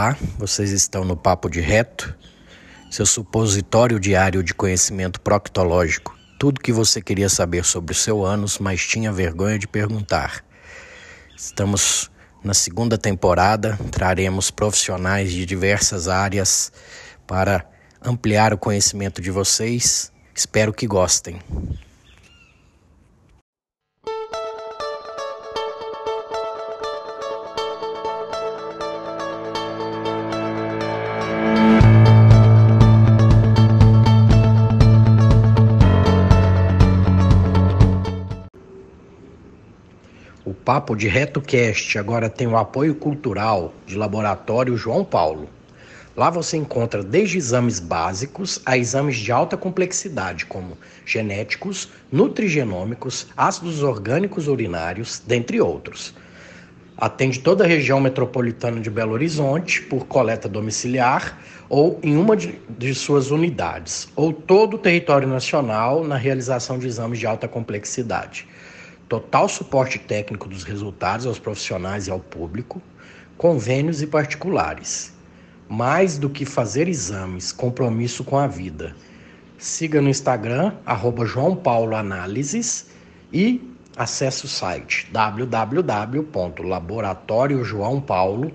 Olá, vocês estão no Papo de Reto, seu supositório diário de conhecimento proctológico. Tudo que você queria saber sobre o seu ânus, mas tinha vergonha de perguntar. Estamos na segunda temporada, traremos profissionais de diversas áreas para ampliar o conhecimento de vocês. Espero que gostem. O Papo de RetoCast agora tem o apoio cultural de Laboratório João Paulo. Lá você encontra desde exames básicos a exames de alta complexidade, como genéticos, nutrigenômicos, ácidos orgânicos urinários, dentre outros. Atende toda a região metropolitana de Belo Horizonte por coleta domiciliar ou em uma de, de suas unidades, ou todo o território nacional na realização de exames de alta complexidade total suporte técnico dos resultados aos profissionais e ao público, convênios e particulares. Mais do que fazer exames, compromisso com a vida. Siga no Instagram, arroba João Paulo Análises e acesse o site www.laboratoriojoaopaulo,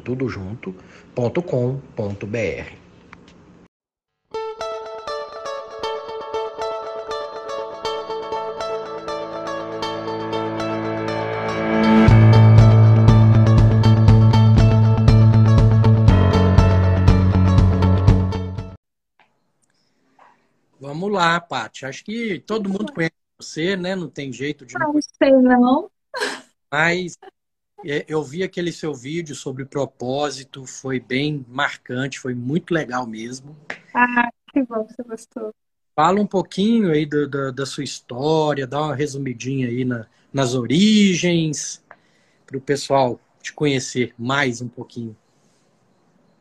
Paty. Acho que todo mundo conhece você, né? Não tem jeito de. Não sei, não. Mas é, eu vi aquele seu vídeo sobre propósito, foi bem marcante, foi muito legal mesmo. Ah, que bom, você gostou. Fala um pouquinho aí do, do, da sua história, dá uma resumidinha aí na, nas origens, para o pessoal te conhecer mais um pouquinho.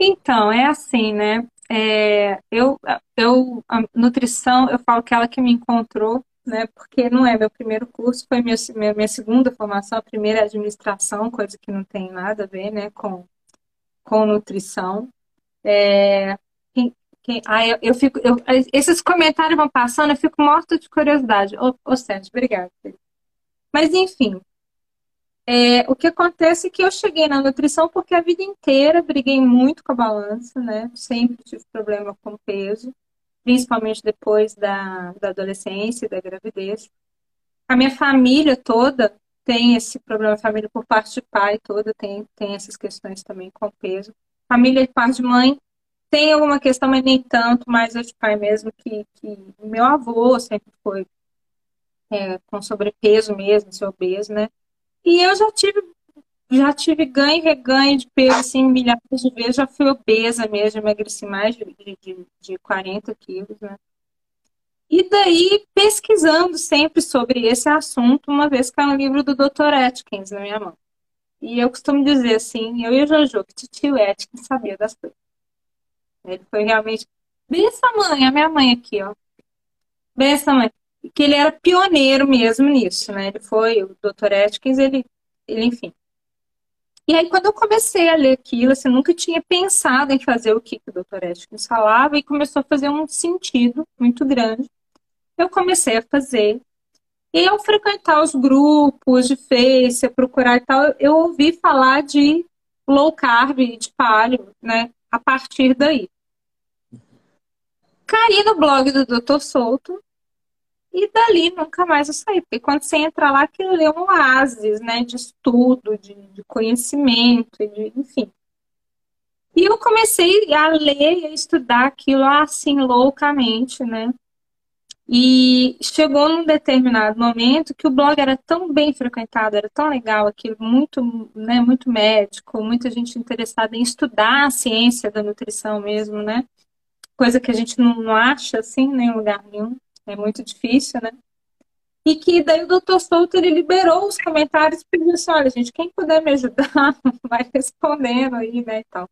Então, é assim, né? É, eu, eu, a nutrição, eu falo que ela que me encontrou, né? Porque não é meu primeiro curso, foi minha, minha, segunda formação, a primeira é administração, coisa que não tem nada a ver, né? Com, com nutrição. É, quem, quem, ah, eu, eu fico, eu, esses comentários vão passando, eu fico morta de curiosidade. Ô, ô Sérgio, obrigada. Mas, enfim, é, o que acontece é que eu cheguei na nutrição porque a vida inteira briguei muito com a balança, né? Sempre tive problema com peso, principalmente depois da, da adolescência e da gravidez. A minha família toda tem esse problema, família por parte de pai toda tem, tem essas questões também com peso. Família de parte de mãe tem alguma questão, mas nem tanto, mas é de pai mesmo, que, que meu avô sempre foi é, com sobrepeso mesmo, ser obeso, né? E eu já tive, já tive ganho e reganho de peso, assim, milhares de vezes. Já fui obesa mesmo, emagreci mais de, de, de 40 quilos, né? E daí, pesquisando sempre sobre esse assunto, uma vez caiu um livro do Dr. Atkins na minha mão. E eu costumo dizer assim, eu e o Jojo, que tio Atkins sabia das coisas. Ele foi realmente bem essa mãe, a minha mãe aqui, ó. Bem essa mãe que ele era pioneiro mesmo nisso, né? Ele foi, o Dr. Atkins, ele, ele, enfim. E aí, quando eu comecei a ler aquilo, assim, nunca tinha pensado em fazer o que, que o Dr. Atkins falava, e começou a fazer um sentido muito grande. Eu comecei a fazer. E ao frequentar os grupos de Face, a procurar e tal, eu ouvi falar de low carb, de paleo, né? A partir daí. Caí no blog do Dr. Souto, e dali nunca mais eu saí, porque quando você entra lá, aquilo é um oásis, né, de estudo, de, de conhecimento, de, enfim. E eu comecei a ler e a estudar aquilo assim loucamente, né? E chegou num determinado momento que o blog era tão bem frequentado, era tão legal aquilo, muito, né, muito médico, muita gente interessada em estudar a ciência da nutrição mesmo, né? Coisa que a gente não, não acha assim em lugar nenhum é muito difícil, né? E que daí o doutor Souto ele liberou os comentários e pediu assim, olha, gente, quem puder me ajudar, vai respondendo aí, né, e tal.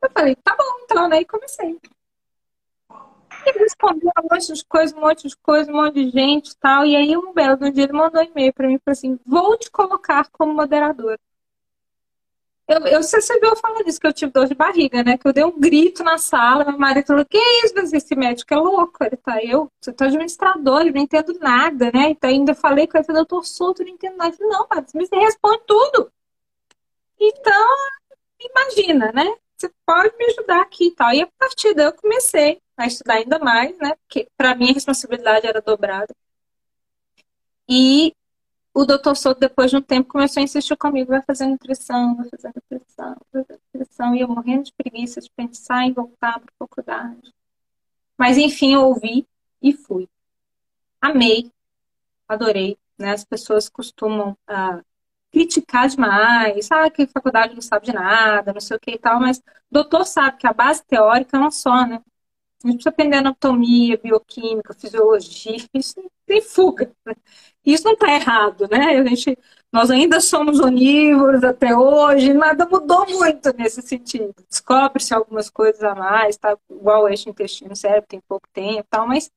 Eu falei, tá bom, então, né, e comecei. Ele respondeu um monte de coisa, um monte de coisa, um monte de gente e tal. E aí, um belo dia, ele mandou um e-mail para mim e falou assim: vou te colocar como moderadora. Eu, eu, você viu eu falando isso, que eu tive dor de barriga, né? Que eu dei um grito na sala, meu marido falou, que isso, mas esse médico é louco. Ele tá, eu, você tá administrador, eu não entendo nada, né? Então ainda falei com ele, eu tô solto, eu não entendo nada. Não, mas você responde tudo. Então, imagina, né? Você pode me ajudar aqui e tal. E a partir daí eu comecei a estudar ainda mais, né? Porque para mim a responsabilidade era dobrada. E o doutor Souto, depois de um tempo, começou a insistir comigo, vai fazer nutrição, vai fazer nutrição, vai fazer nutrição. E eu morrendo de preguiça de pensar em voltar para a faculdade. Mas, enfim, eu ouvi e fui. Amei, adorei. Né? As pessoas costumam ah, criticar demais, ah, que faculdade não sabe de nada, não sei o que e tal, mas o doutor sabe que a base teórica é uma só, né? A gente precisa aprender anatomia, bioquímica, fisiologia, isso tem fuga. Isso não está errado, né? A gente, nós ainda somos onívoros até hoje, nada mudou muito nesse sentido. Descobre-se algumas coisas a mais, tá? igual eixo intestino-cérebro, tem pouco tempo tal, mas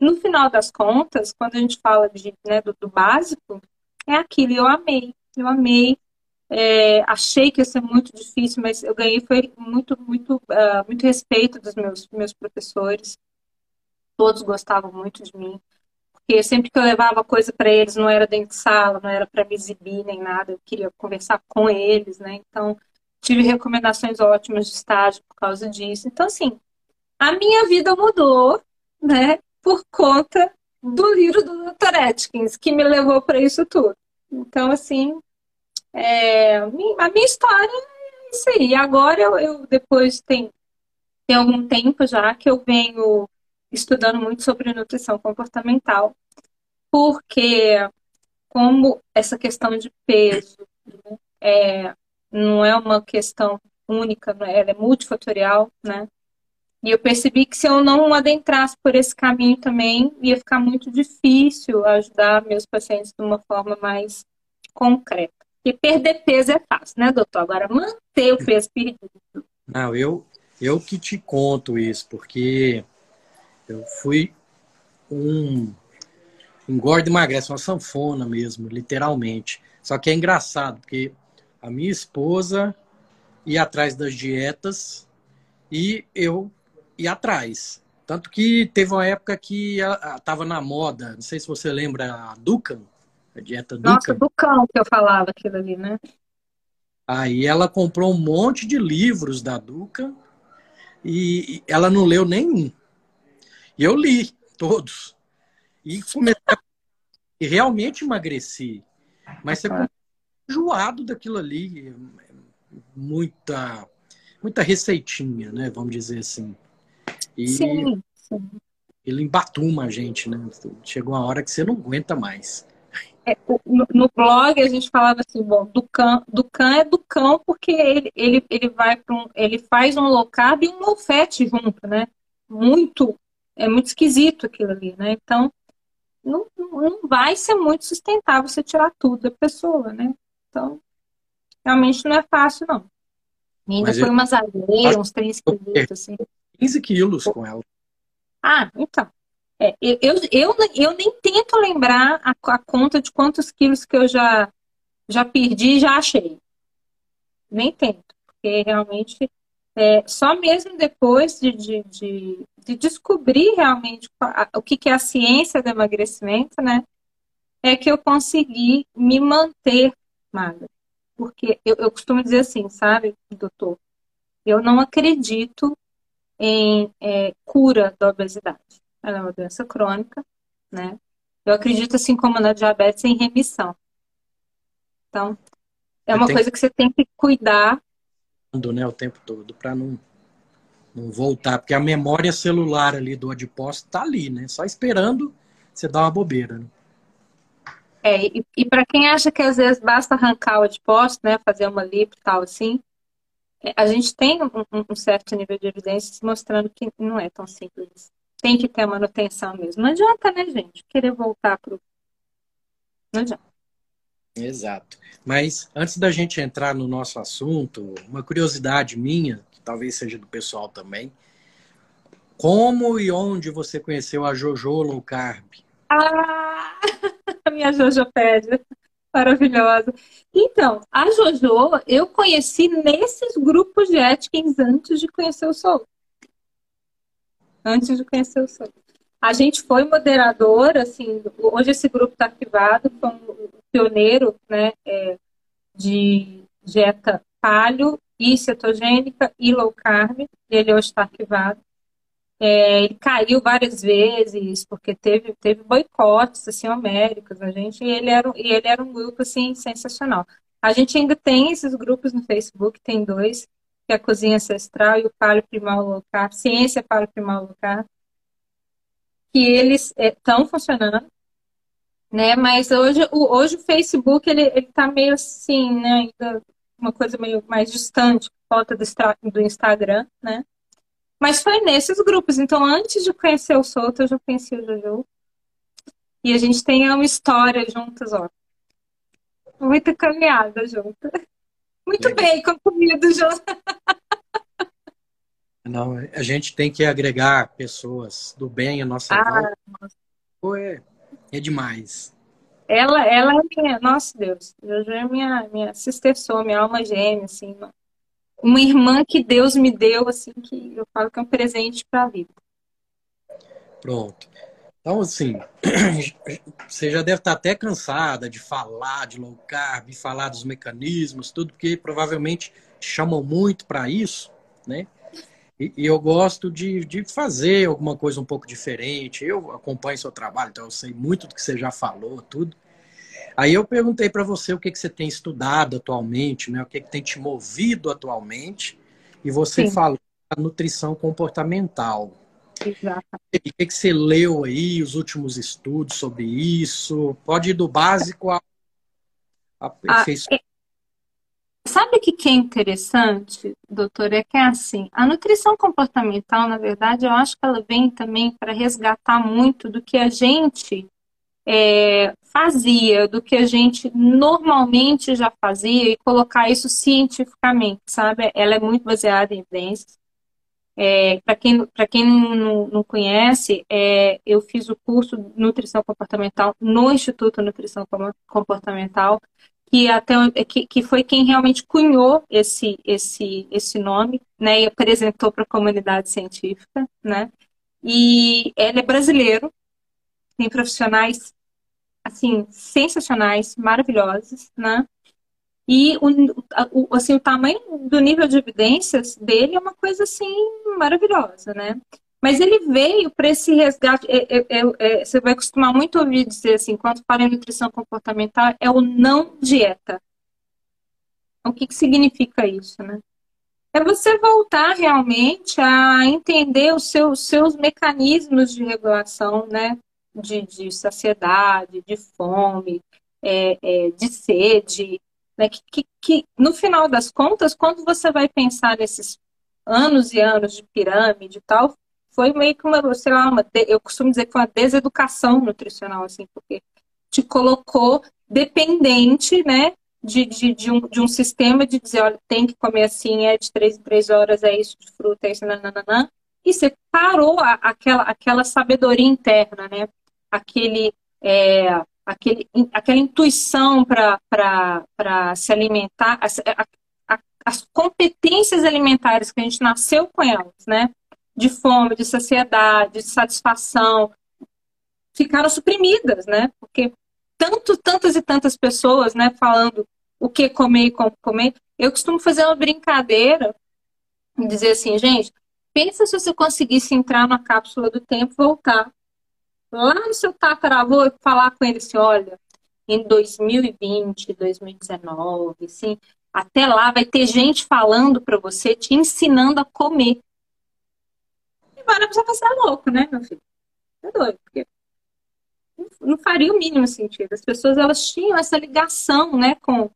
no final das contas, quando a gente fala de, né, do, do básico, é aquilo. Eu amei, eu amei. É, achei que ia ser muito difícil, mas eu ganhei foi muito, muito, uh, muito respeito dos meus, meus professores. Todos gostavam muito de mim. Porque sempre que eu levava coisa para eles, não era dentro de sala, não era para me exibir nem nada, eu queria conversar com eles, né? Então, tive recomendações ótimas de estágio por causa disso. Então, assim, a minha vida mudou, né, por conta do livro do Dr. Atkins, que me levou para isso tudo. Então, assim, é, a minha história é isso aí. Agora, eu, eu depois tem, tem algum tempo já que eu venho estudando muito sobre nutrição comportamental, porque como essa questão de peso né, é, não é uma questão única, né, ela é multifatorial, né? E eu percebi que se eu não adentrasse por esse caminho também, ia ficar muito difícil ajudar meus pacientes de uma forma mais concreta. E perder peso é fácil, né, doutor? Agora, manter o peso perdido. Não, eu, eu que te conto isso, porque eu fui um engorda e emagrece, uma sanfona mesmo, literalmente. Só que é engraçado, porque a minha esposa ia atrás das dietas e eu ia atrás. Tanto que teve uma época que estava na moda, não sei se você lembra, a Dukan, a dieta Dukan. Nossa, Dukan que eu falava aquilo ali, né? Aí ela comprou um monte de livros da Dukan e ela não leu nenhum. E eu li todos. E comecei a... e realmente emagreci. Mas você ah. enjoado daquilo ali. Muita, muita receitinha, né? Vamos dizer assim. E sim, sim. ele embatuma a gente, né? Chegou uma hora que você não aguenta mais. É, no, no, blog a gente falava assim, bom, do cão, do cão é do cão porque ele, ele, ele vai para um, ele faz um low carb e um low fat junto, né? Muito, é muito esquisito aquilo ali, né? Então, não, não vai ser muito sustentável você tirar tudo da pessoa, né? Então, realmente não é fácil, não. E ainda Mas foi eu... umas areias, uns três quilos, assim. 15 quilos com ela. Ah, então. É, eu, eu, eu, eu, nem tento lembrar a, a, conta de quantos quilos que eu já, já perdi e já achei. Nem tento, porque realmente é, só mesmo depois de, de, de, de descobrir realmente o que, que é a ciência do emagrecimento, né? É que eu consegui me manter magra. Porque eu, eu costumo dizer assim, sabe, doutor? Eu não acredito em é, cura da obesidade. Ela é uma doença crônica, né? Eu acredito, assim como na diabetes, em remissão. Então, é uma coisa que você tem que cuidar né, o tempo todo para não não voltar, porque a memória celular ali do adipócito tá ali, né? Só esperando você dar uma bobeira. Né? É, e, e para quem acha que às vezes basta arrancar o adipócito, né, fazer uma lipo e tal assim, é, a gente tem um, um, certo nível de evidências mostrando que não é tão simples. Tem que ter manutenção mesmo. Não adianta, né, gente? Querer voltar pro. Não adianta. Exato. Mas antes da gente entrar no nosso assunto, uma curiosidade minha, talvez seja do pessoal também. Como e onde você conheceu a Jojo Low Carb? Ah, minha Jojo pede. Maravilhosa. Então, a Jojo eu conheci nesses grupos de Atkins antes de conhecer o Sol. Antes de conhecer o Sol. A gente foi moderadora, assim, hoje esse grupo está arquivado, foi um pioneiro né, é, de dieta paleo e cetogênica e low carb, ele hoje está arquivado. É, ele caiu várias vezes, porque teve, teve boicotes, assim, homéricos, a gente, e ele, era, e ele era um grupo, assim, sensacional. A gente ainda tem esses grupos no Facebook, tem dois, que é a Cozinha Ancestral e o Palio Primal Low Carb, Ciência Palio Primal Low Carb, que eles estão é, funcionando, né, mas hoje o, hoje o Facebook, ele, ele tá meio assim, né, ainda uma coisa meio mais distante, falta do, Instagram, né, mas foi nesses grupos. Então, antes de conhecer o Souto, eu já conheci o Juju. E a gente tem uma história juntas, ó. Muita caminhada junto. Muito Legal. bem concluído, junto. Não, a gente tem que agregar pessoas do bem à nossa ah, volta. É, é demais. Ela, ela é minha, nossa Deus, Jojo é minha, minha sister minha alma gêmea, assim, uma irmã que Deus me deu, assim, que eu falo que é um presente para a vida. Pronto. Então, assim, você já deve estar até cansada de falar de low carb, falar dos mecanismos, tudo, porque provavelmente chamam muito para isso, né? E, e, eu gosto de, de fazer alguma coisa um pouco diferente. Eu acompanho seu trabalho, então eu sei muito do que você já falou, tudo. Aí eu perguntei para você o que, que você tem estudado atualmente, né? o que, que tem te movido atualmente, e você Sim. falou da nutrição comportamental. Exato. O que, que você leu aí, os últimos estudos sobre isso? Pode ir do básico a, a ah, é... Sabe o que é interessante, doutor? É que é assim, a nutrição comportamental, na verdade, eu acho que ela vem também para resgatar muito do que a gente é, fazia, do que a gente normalmente já fazia e colocar isso cientificamente, sabe? Ela é muito baseada em evidências. É, para quem, quem não, não conhece, é, eu fiz o curso de Nutrição Comportamental no Instituto Nutrição Comportamental, que, até, que, que foi quem realmente cunhou esse, esse, esse nome né, e apresentou para a comunidade científica. Né? E ele é brasileiro, tem profissionais assim sensacionais, maravilhosos, né? E o, o, assim, o tamanho do nível de evidências dele é uma coisa assim maravilhosa, né? Mas ele veio para esse resgate. É, é, é, é, você vai acostumar muito a ouvir dizer assim, quando fala em nutrição comportamental, é o não dieta. O que, que significa isso, né? É você voltar realmente a entender os seus, seus mecanismos de regulação, né? de, de saciedade, de fome, é, é, de sede, né? Que, que, que, no final das contas, quando você vai pensar nesses anos e anos de pirâmide e tal, foi meio que uma, sei lá, uma, eu costumo dizer que foi uma deseducação nutricional, assim, porque te colocou dependente, né, de, de, de, um, de um sistema de dizer, olha, tem que comer assim, é de três em três horas, é isso de fruta, é isso, nananã, e você parou a, aquela, aquela sabedoria interna, né? aquele, é, aquele, aquela intuição para se alimentar, as, a, as competências alimentares que a gente nasceu com elas, né? De fome, de saciedade, de satisfação, ficaram suprimidas, né? Porque tanto, tantas e tantas pessoas, né, falando o que comer e como comer. Eu costumo fazer uma brincadeira dizer assim, gente, pensa se você conseguisse entrar na cápsula do tempo voltar lá no seu tataravô e falar com ele assim, olha, em 2020, 2019, assim, até lá vai ter gente falando para você, te ensinando a comer. E agora você vai louco, né, meu filho? É doido, porque não faria o mínimo sentido. As pessoas elas tinham essa ligação, né, com,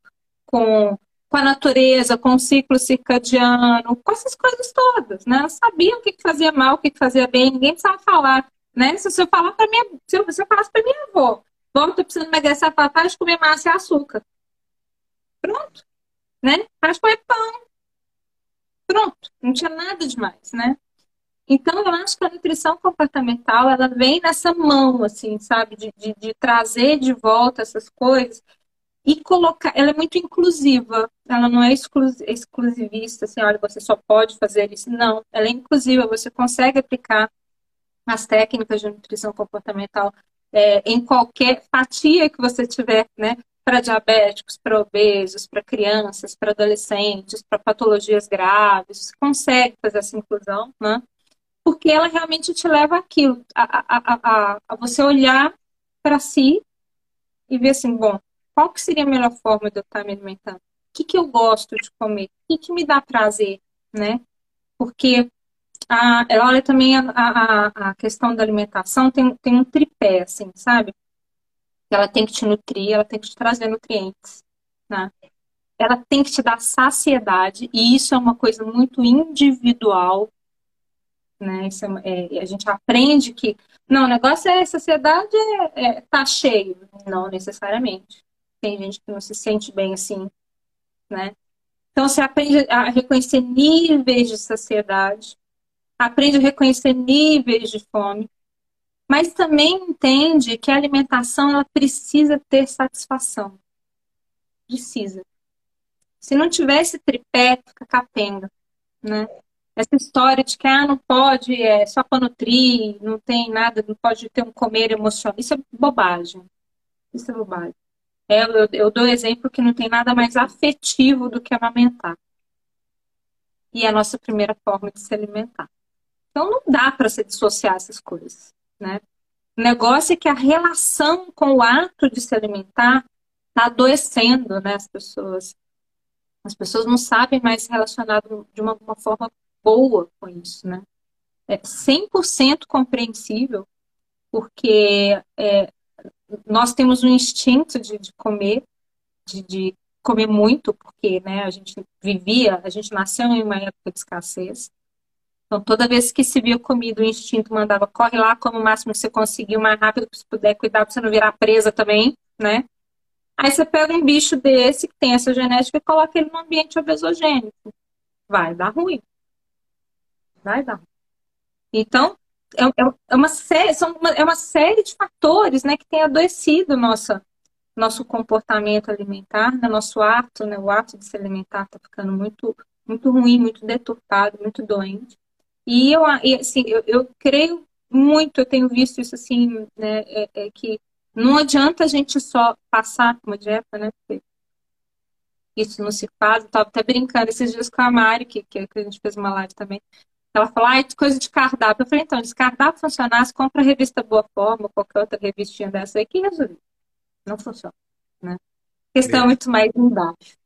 com, com a natureza, com o ciclo circadiano, com essas coisas todas, né? Elas sabiam o que fazia mal, o que fazia bem, ninguém precisava falar né? Se você falar para minha, se eu, se eu falasse para minha avó, vó, tô precisando emagrecer para parar de comer massa e açúcar. Pronto, né? De comer pão. Pronto, não tinha nada demais, né? Então, eu acho que a nutrição comportamental, ela vem nessa mão, assim, sabe? De, de, de trazer de volta essas coisas. e colocar, ela é muito inclusiva, ela não é exclusivista, assim, olha, você só pode fazer isso. Não, ela é inclusiva, você consegue aplicar as técnicas de nutrição comportamental é, em qualquer fatia que você tiver, né? Para diabéticos, para obesos, para crianças, para adolescentes, para patologias graves, você consegue fazer essa inclusão, né? Porque ela realmente te leva àquilo, a, a, a, a você olhar para si e ver assim, bom, qual que seria a melhor forma de eu estar me alimentando? O que, que eu gosto de comer? O que, que me dá prazer, né? Porque a, ela olha também a, a, a questão da alimentação, tem, tem um tripé, assim, sabe? Ela tem que te nutrir, ela tem que te trazer nutrientes, né? Ela tem que te dar saciedade, e isso é uma coisa muito individual, né? Isso é, é, a gente aprende que não, o negócio é saciedade é, é tá cheio, não necessariamente. Tem gente que não se sente bem assim, né? Então você aprende a reconhecer níveis de saciedade, aprende a reconhecer níveis de fome, mas também entende que a alimentação ela precisa ter satisfação. Precisa. Se não tiver esse tripé, fica capenga, né? Essa história de que ah, não pode, é só para nutrir, não tem nada, não pode ter um comer emocional. Isso é bobagem. Isso é bobagem. É, eu, eu dou exemplo que não tem nada mais afetivo do que amamentar. E é a nossa primeira forma de se alimentar. Então não dá para se dissociar essas coisas, né? O negócio é que a relação com o ato de se alimentar está adoecendo, né, as pessoas. As pessoas não sabem mais se relacionar de uma, uma forma boa com isso, né? É 100% compreensível, porque é, nós temos um instinto de, de comer, de, de, comer muito, porque né, a gente vivia, a gente nasceu em uma época de escassez. Então, toda vez que se via comida, o instinto mandava, corre lá, como o máximo que você conseguir, o mais rápido que você puder, cuidar para você não virar presa também, né? Aí você pega um bicho desse, que tem essa genética, e coloca ele num ambiente obesogênico. Vai dar ruim. Vai. Então, é, é, é uma série, são uma, é uma série de fatores né, que tem adoecido nossa, nosso comportamento alimentar, né, nosso ato, né, o ato de se alimentar está ficando muito, muito ruim, muito deturpado, muito doente. E eu, assim, eu, eu creio muito, eu tenho visto isso assim, né, é, é que não adianta a gente só passar uma dieta, né? Porque isso não se faz. Eu estava até brincando esses dias com a Mari, que, que a gente fez uma live também. Ela falou, ah, coisa de cardápio. Eu falei, então, se cardápio funcionasse, compra a revista Boa Forma, qualquer outra revistinha dessa aí que resolve. Não funciona, né? A questão é muito mais embaixo.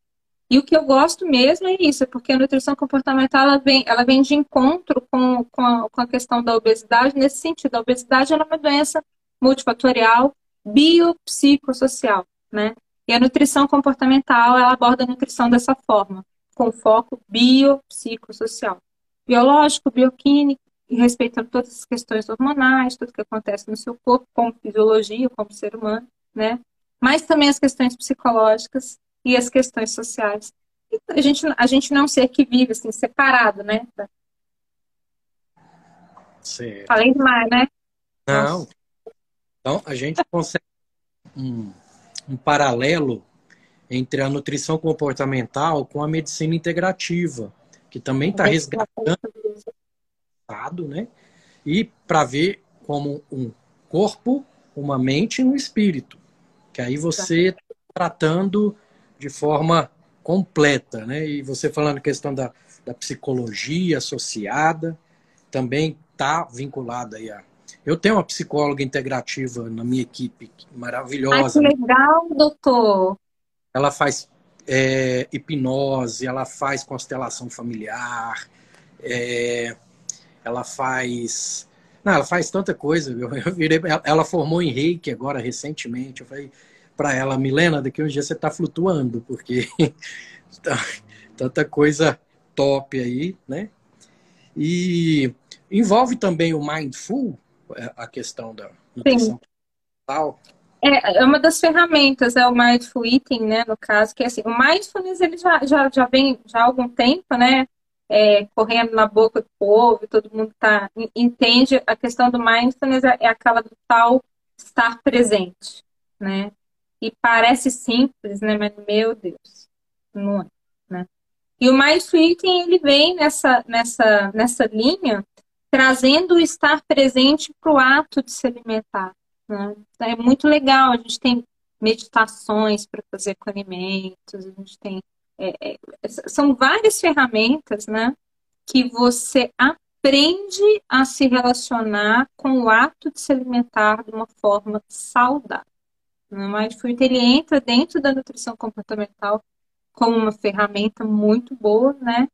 E o que eu gosto mesmo é isso, porque a nutrição comportamental ela vem, ela vem de encontro com, com, a, com a questão da obesidade nesse sentido. A obesidade é uma doença multifatorial, biopsicossocial, né? E a nutrição comportamental, ela aborda a nutrição dessa forma, com foco biopsicossocial. Biológico, bioquímico, e respeitando todas as questões hormonais, tudo que acontece no seu corpo, como fisiologia, como ser humano, né? Mas também as questões psicológicas, e as questões sociais. A gente, a gente não é um ser que vive assim, separado, né? Certo. Falei demais, né? Não. Então, a gente consegue um, um paralelo entre a nutrição comportamental com a medicina integrativa, que também está resgatando né? E para ver como um corpo, uma mente e um espírito. Que aí você está tratando de forma completa, né? E você falando a questão da, da psicologia associada, também está vinculada aí a... Eu tenho uma psicóloga integrativa na minha equipe, maravilhosa. Ai, que legal, doutor! Ela faz é, hipnose, ela faz constelação familiar, é, ela faz... Não, ela faz tanta coisa. Eu, eu virei, ela formou em reiki agora recentemente. Eu falei, para ela, Milena, daqui uns dias você está flutuando, porque tá, tanta coisa top aí, né? E envolve também o mindful, é, a questão da nutrição tal. É, é uma das ferramentas, é o mindful eating, né, no caso, que é assim, o mindfulness ele já, já, já vem já há algum tempo, né, é, correndo na boca do povo, todo mundo tá, entende a questão do mindfulness é, é aquela do tal estar presente, né, E parece simples, né? Mas, meu Deus, não é, né? E o Mindful Eating, ele vem nessa, nessa, nessa linha, trazendo o estar presente para o ato de se alimentar. Né? É muito legal, a gente tem meditações para fazer com alimentos, a gente tem... É, é, são várias ferramentas, né? Que você aprende a se relacionar com o ato de se alimentar de uma forma saudável. O Mindful ele entra dentro da nutrição comportamental como uma ferramenta muito boa, né?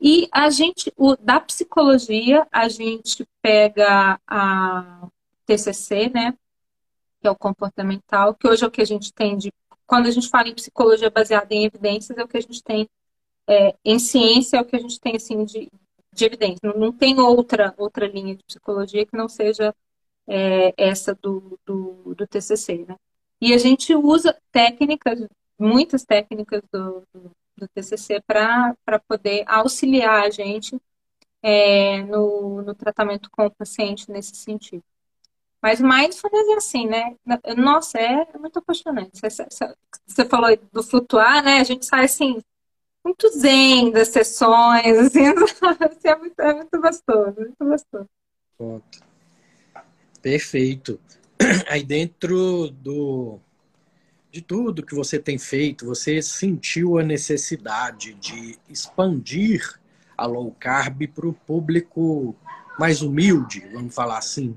E a gente, o, da psicologia, a gente pega a TCC, né? Que é o comportamental, que hoje é o que a gente tem de. Quando a gente fala em psicologia baseada em evidências, é o que a gente tem. É, em ciência, é o que a gente tem, assim, de, de evidência. Não, tem outra, outra linha de psicologia que não seja é, essa do, do, do TCC, né? E a gente usa técnicas, muitas técnicas do, do, do TCC para poder auxiliar a gente é, no, no tratamento com o paciente nesse sentido. Mas mindfulness é assim, né? Nossa, é muito apaixonante. Você, falou do flutuar, né? A gente sai assim, muito zen das sessões, assim, assim é, muito, é muito gostoso, muito gostoso. Ponto. Perfeito. aí dentro do de tudo que você tem feito, você sentiu a necessidade de expandir a low carb para o público mais humilde, vamos falar assim,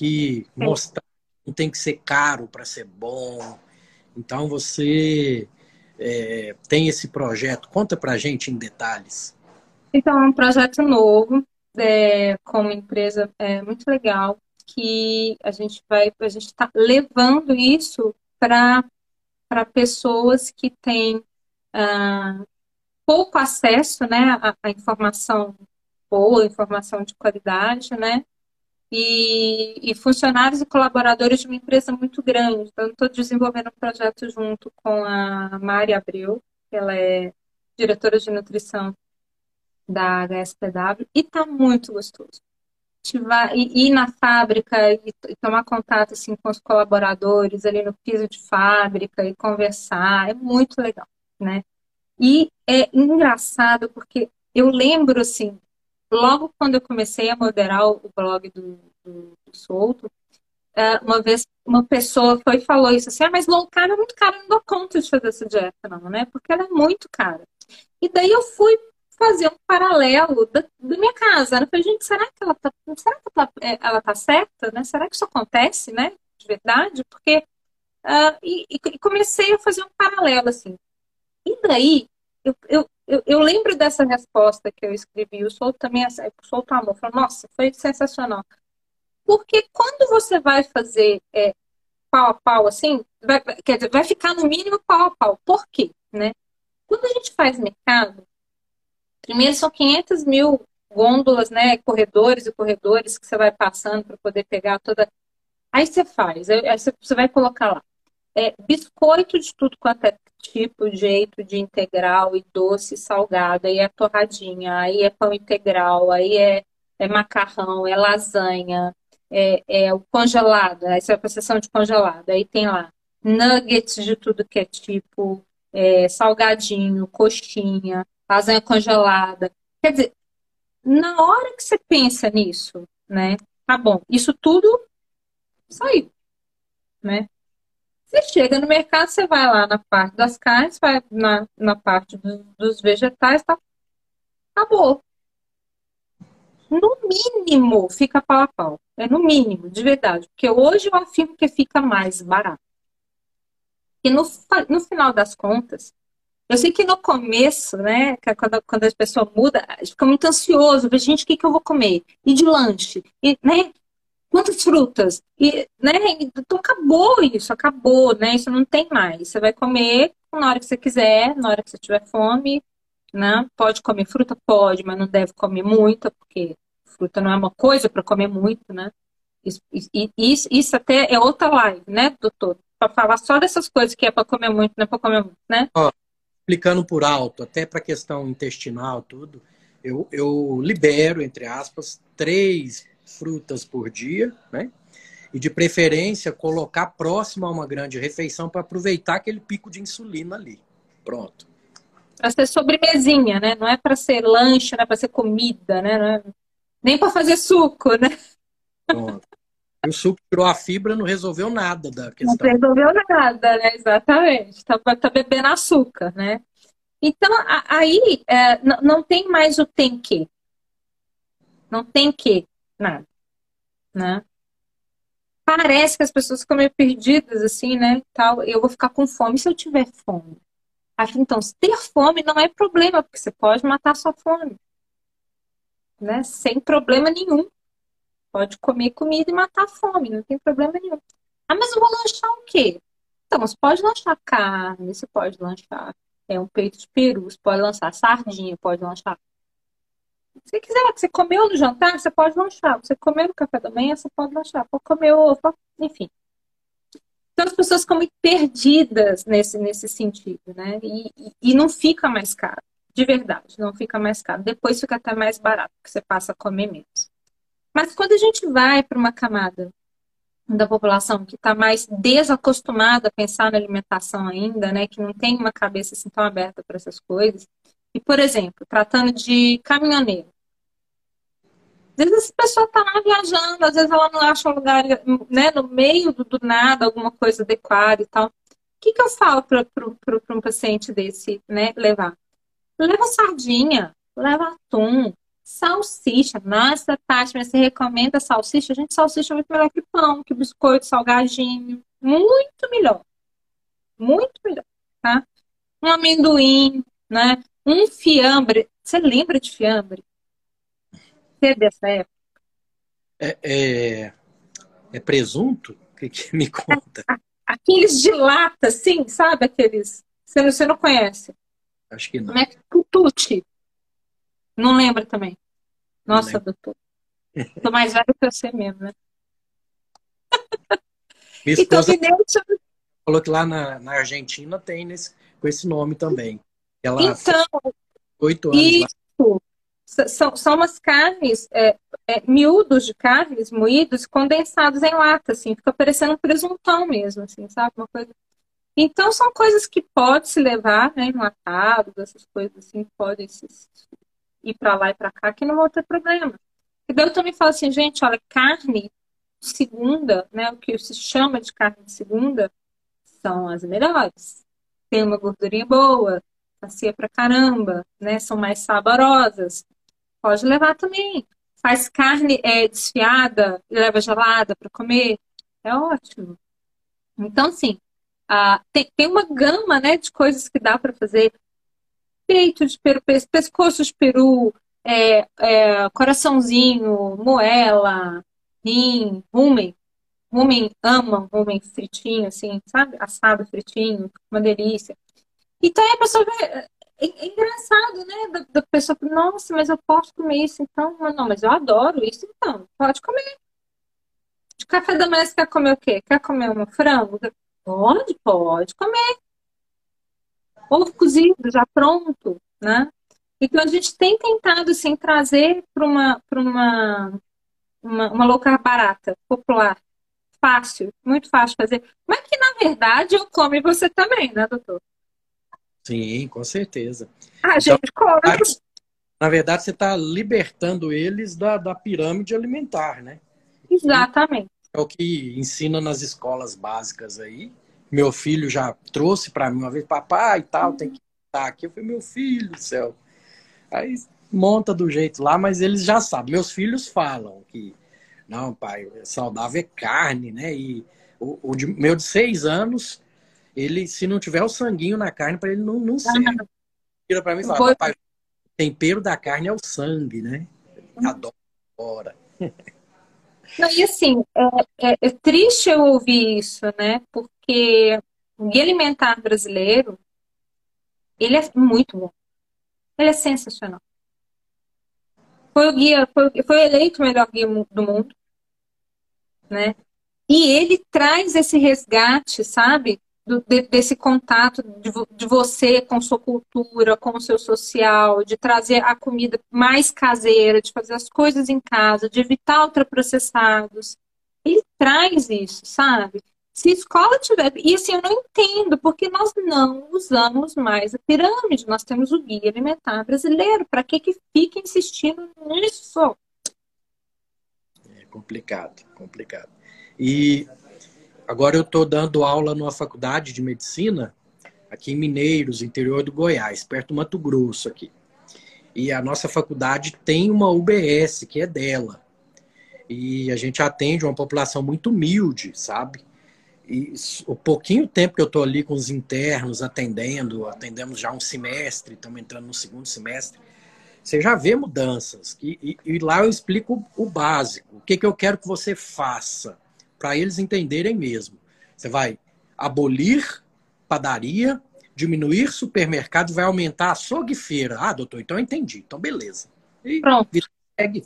que mostrar não tem que ser caro para ser bom. Então você é, tem esse projeto. Conta para gente em detalhes. Então é um projeto novo, é, com uma empresa é, muito legal que a gente vai, a gente está levando isso para para pessoas que têm ah, pouco acesso, né, à, à, informação boa, informação de qualidade, né, e, e, funcionários e colaboradores de uma empresa muito grande. Então, estou desenvolvendo um projeto junto com a Mari Abreu, que ela é diretora de nutrição da HSPW, e está muito gostoso ativar, ir na fábrica e, e, tomar contato assim, com os colaboradores ali no piso de fábrica e conversar, é muito legal, né? E é engraçado porque eu lembro, assim, logo quando eu comecei a moderar o blog do, do, do Solto, é, uma vez uma pessoa foi e falou isso assim, ah, mas low carb é muito caro, não dou conta de fazer essa dieta não, né? Porque ela é muito cara. E daí eu fui fazer um paralelo da, da minha casa. Eu falei, gente, será que ela tá, será que ela, tá, é, ela tá certa, né? Será que isso acontece, né? De verdade? Porque uh, e, e, comecei a fazer um paralelo assim. E daí eu, eu, eu, eu, lembro dessa resposta que eu escrevi. O Solto também, Solto Amor, falou, nossa, foi sensacional. Porque quando você vai fazer é, pau a pau assim, vai, quer dizer, vai ficar no mínimo pau a pau. Por quê? Né? Quando a gente faz mercado, Primeiro são 500 mil gôndolas, né, corredores e corredores que você vai passando para poder pegar toda. Aí você faz, aí você vai colocar lá. É, biscoito de tudo quanto é tipo, jeito de integral e doce, salgado, aí é torradinha, aí é pão integral, aí é, é macarrão, é lasanha, é, é o congelado, vai para a seção de congelado, aí tem lá nuggets de tudo que é tipo, é, salgadinho, coxinha, lasanha congelada. Quer dizer, na hora que você pensa nisso, né? Tá bom, isso tudo saiu, né? Você chega no mercado, você vai lá na parte das carnes, vai na, na parte do, dos vegetais, tá, acabou. No mínimo, fica pau a pau. É no mínimo, de verdade. Porque hoje eu afirmo que fica mais barato. E no, no final das contas, eu sei que no começo, né, é quando, quando a pessoa muda, fica muito ansioso, gente, o que, que eu vou comer? E de lanche? E, né? Quantas frutas? E, né? Então acabou isso, acabou, né? Isso não tem mais. Você vai comer na hora que você quiser, na hora que você tiver fome, né? Pode comer fruta? Pode, mas não deve comer muita, porque fruta não é uma coisa para comer muito, né? Isso, isso, isso até é outra live, né, doutor? Para falar só dessas coisas que é para comer muito, não é para comer muito, né? Oh explicando por alto, até para questão intestinal, tudo, eu, eu libero, entre aspas, três frutas por dia, né? E de preferência, colocar próximo a uma grande refeição para aproveitar aquele pico de insulina ali. Pronto. Para ser sobremesinha, né? Não é para ser lanche, não é para ser comida, né? É... Nem para fazer suco, né? Pronto. E o suco tirou a fibra, não resolveu nada da questão. Não resolveu nada, né? Exatamente. Tá, tá bebendo açúcar, né? Então, aí é, não tem mais o tem que. Não tem que, nada. Né? Parece que as pessoas ficam meio perdidas, assim, né? Tal, eu vou ficar com fome se eu tiver fome. Então, ter fome não é problema, porque você pode matar sua fome. Né? Sem problema nenhum. Pode comer comida e matar a fome, não tem problema nenhum. Ah, mas eu vou lanchar o quê? Então, você pode lanchar carne, você pode lanchar é, um peito de peru, você pode lançar sardinha, pode lanchar. Se quiser, você comeu no jantar, você pode lanchar. Você comeu no café da manhã, você pode lanchar. Pode comer ovo, enfim. Então as pessoas ficam muito perdidas nesse, nesse sentido, né? E, e, e não fica mais caro. De verdade, não fica mais caro. Depois fica até mais barato, porque você passa a comer menos. Mas quando a gente vai para uma camada da população que está mais desacostumada a pensar na alimentação ainda, né, que não tem uma cabeça assim tão aberta para essas coisas, e, por exemplo, tratando de caminhoneiro. Às vezes essa pessoa está lá viajando, às vezes ela não acha um lugar né, no meio do, do nada, alguma coisa adequada e tal. O que, que eu falo para um paciente desse né, levar? Leva sardinha, leva atum, Salsicha. Nossa, Tati, mas você recomenda salsicha? Gente, salsicha é muito melhor que pão, que biscoito, salgadinho. Muito melhor. Muito melhor, tá? Um amendoim, né? Um fiambre. Você lembra de fiambre? Você é dessa época? É, é, é presunto? O que, que me conta? Aqueles de lata, sim, sabe? Aqueles. Você não, você não conhece? Acho que não. Como é que Tutti. Não lembra também. Nossa, não doutor. Tô mais velho que você mesmo, né? Minha então, esposa então, falou que lá na, na Argentina tem nesse, com esse nome também. Ela então, oito anos isso. Lá. São, são umas carnes, é, é, miúdos de carnes moídos, condensados em lata, assim, fica parecendo um presuntão mesmo, assim, sabe? Uma coisa. Então são coisas que pode se levar, né, enlatados, essas coisas assim, podem se ir para lá e para cá, que não vão ter problema. E daí eu também falo assim, gente, olha, carne segunda, né, o que se chama de carne de segunda, são as melhores. Tem uma gordurinha boa, sacia pra caramba, né, são mais saborosas. Pode levar também. Faz carne é, desfiada e leva gelada para comer, é ótimo. Então, assim, ah, tem, tem uma gama né, de coisas que dá para fazer peito de peru, pescoço de peru, é, é, coraçãozinho, moela, rim, rumen. Rumen ama rumen fritinho, assim, sabe? Assado fritinho, uma delícia. Então aí a pessoa vê. É, é engraçado, né? Da, da pessoa, nossa, mas eu posso comer isso então? Não, mas eu adoro isso então. Pode comer. De café da manhã você quer comer o quê? Quer comer um frango? Pode, pode comer ovo cozido já pronto, né? Então a gente tem tentado assim trazer para uma uma, uma uma low carb barata, popular, fácil, muito fácil fazer, mas que na verdade eu como e você também, né, doutor? Sim, com certeza. A então, gente come. Na verdade, você está libertando eles da, da pirâmide alimentar, né? Exatamente. É o que ensina nas escolas básicas aí meu filho já trouxe para mim uma vez, papai e tal, tem que estar aqui. Eu falei, meu filho do céu. Aí monta do jeito lá, mas eles já sabem. Meus filhos falam que, não, pai, saudável é carne, né? E o, o de, meu de seis anos, ele, se não tiver o sanguinho na carne, para ele não, não ser. Tira para mim e fala, papai, o tempero da carne é o sangue, né? Adora. Não, e assim, é, é, é, triste eu ouvir isso, né? Porque o guia alimentar brasileiro, ele é muito bom. Ele é sensacional. Foi o guia, foi, foi eleito o melhor guia do mundo, né? E ele traz esse resgate, sabe? Do, de, desse contato de, de, você com sua cultura, com o seu social, de trazer a comida mais caseira, de fazer as coisas em casa, de evitar ultraprocessados. ele traz isso, sabe? Se escola tiver. E assim, eu não entendo, porque nós não usamos mais a pirâmide. Nós temos o Guia Alimentar Brasileiro. Para que, que fica insistindo nisso? É complicado, complicado. E agora eu estou dando aula numa faculdade de medicina, aqui em Mineiros, interior do Goiás, perto do Mato Grosso aqui. E a nossa faculdade tem uma UBS, que é dela. E a gente atende uma população muito humilde, sabe? E o pouquinho tempo que eu estou ali com os internos atendendo, atendemos já um semestre, estamos entrando no segundo semestre, você já vê mudanças. E, e, e lá eu explico o básico, o que, que eu quero que você faça, para eles entenderem mesmo. Você vai abolir padaria, diminuir supermercado, vai aumentar açougue e feira. Ah, doutor, então eu entendi. Então, beleza. E Pronto. Segue.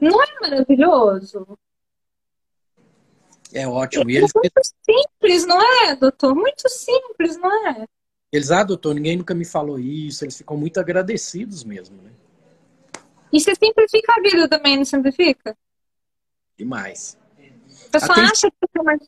Não é maravilhoso? É ótimo. E eles... Muito simples, não é, doutor? Muito simples, não é? Eles, ah, doutor, ninguém nunca me falou isso. Eles ficam muito agradecidos mesmo, né? E você simplifica a vida também, não simplifica? Demais. Você só acha que é mais...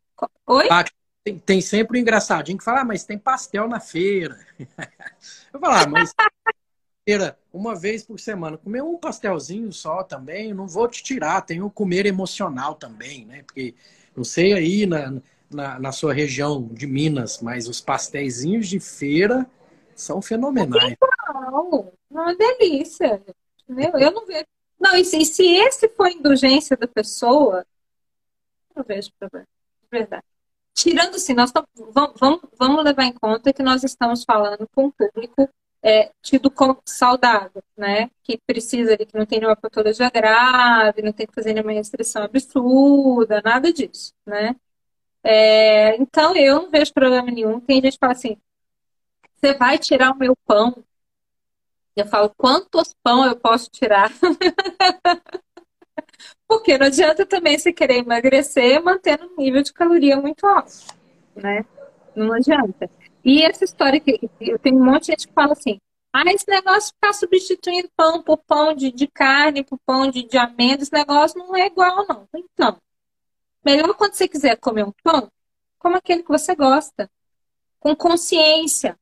Oi? Ah, tem, tem, sempre o um engraçadinho que fala, ah, mas tem pastel na feira. Eu falo, ah, mas feira, uma vez por semana, comer um pastelzinho só também, não vou te tirar, tem o comer emocional também, né? Porque não sei aí na, na, na sua região de Minas, mas os pastéisinhos de feira são fenomenais. Não, uma delícia. Entendeu? Eu não vejo. Não, e se, e se esse for a indulgência da pessoa, eu vejo problema. Verdade. Tirando assim, nós vamos, vamos, vamos levar em conta que nós estamos falando com um público é, tido como saudável, né? Que precisa de que não tem nenhuma patologia grave, não tem que fazer nenhuma restrição absurda, nada disso, né? É, então eu não vejo problema nenhum. Tem gente que fala assim: você vai tirar o meu pão? Eu falo, quantos pão eu posso tirar? Porque não adianta também você querer emagrecer mantendo um nível de caloria muito alto, né? Não adianta. E essa história que eu tenho um monte de gente que fala assim: ah, esse negócio de ficar substituindo pão por pão de, de carne, por pão de, de amêndoa, esse negócio não é igual, não. Então, melhor quando você quiser comer um pão, como aquele que você gosta, com consciência,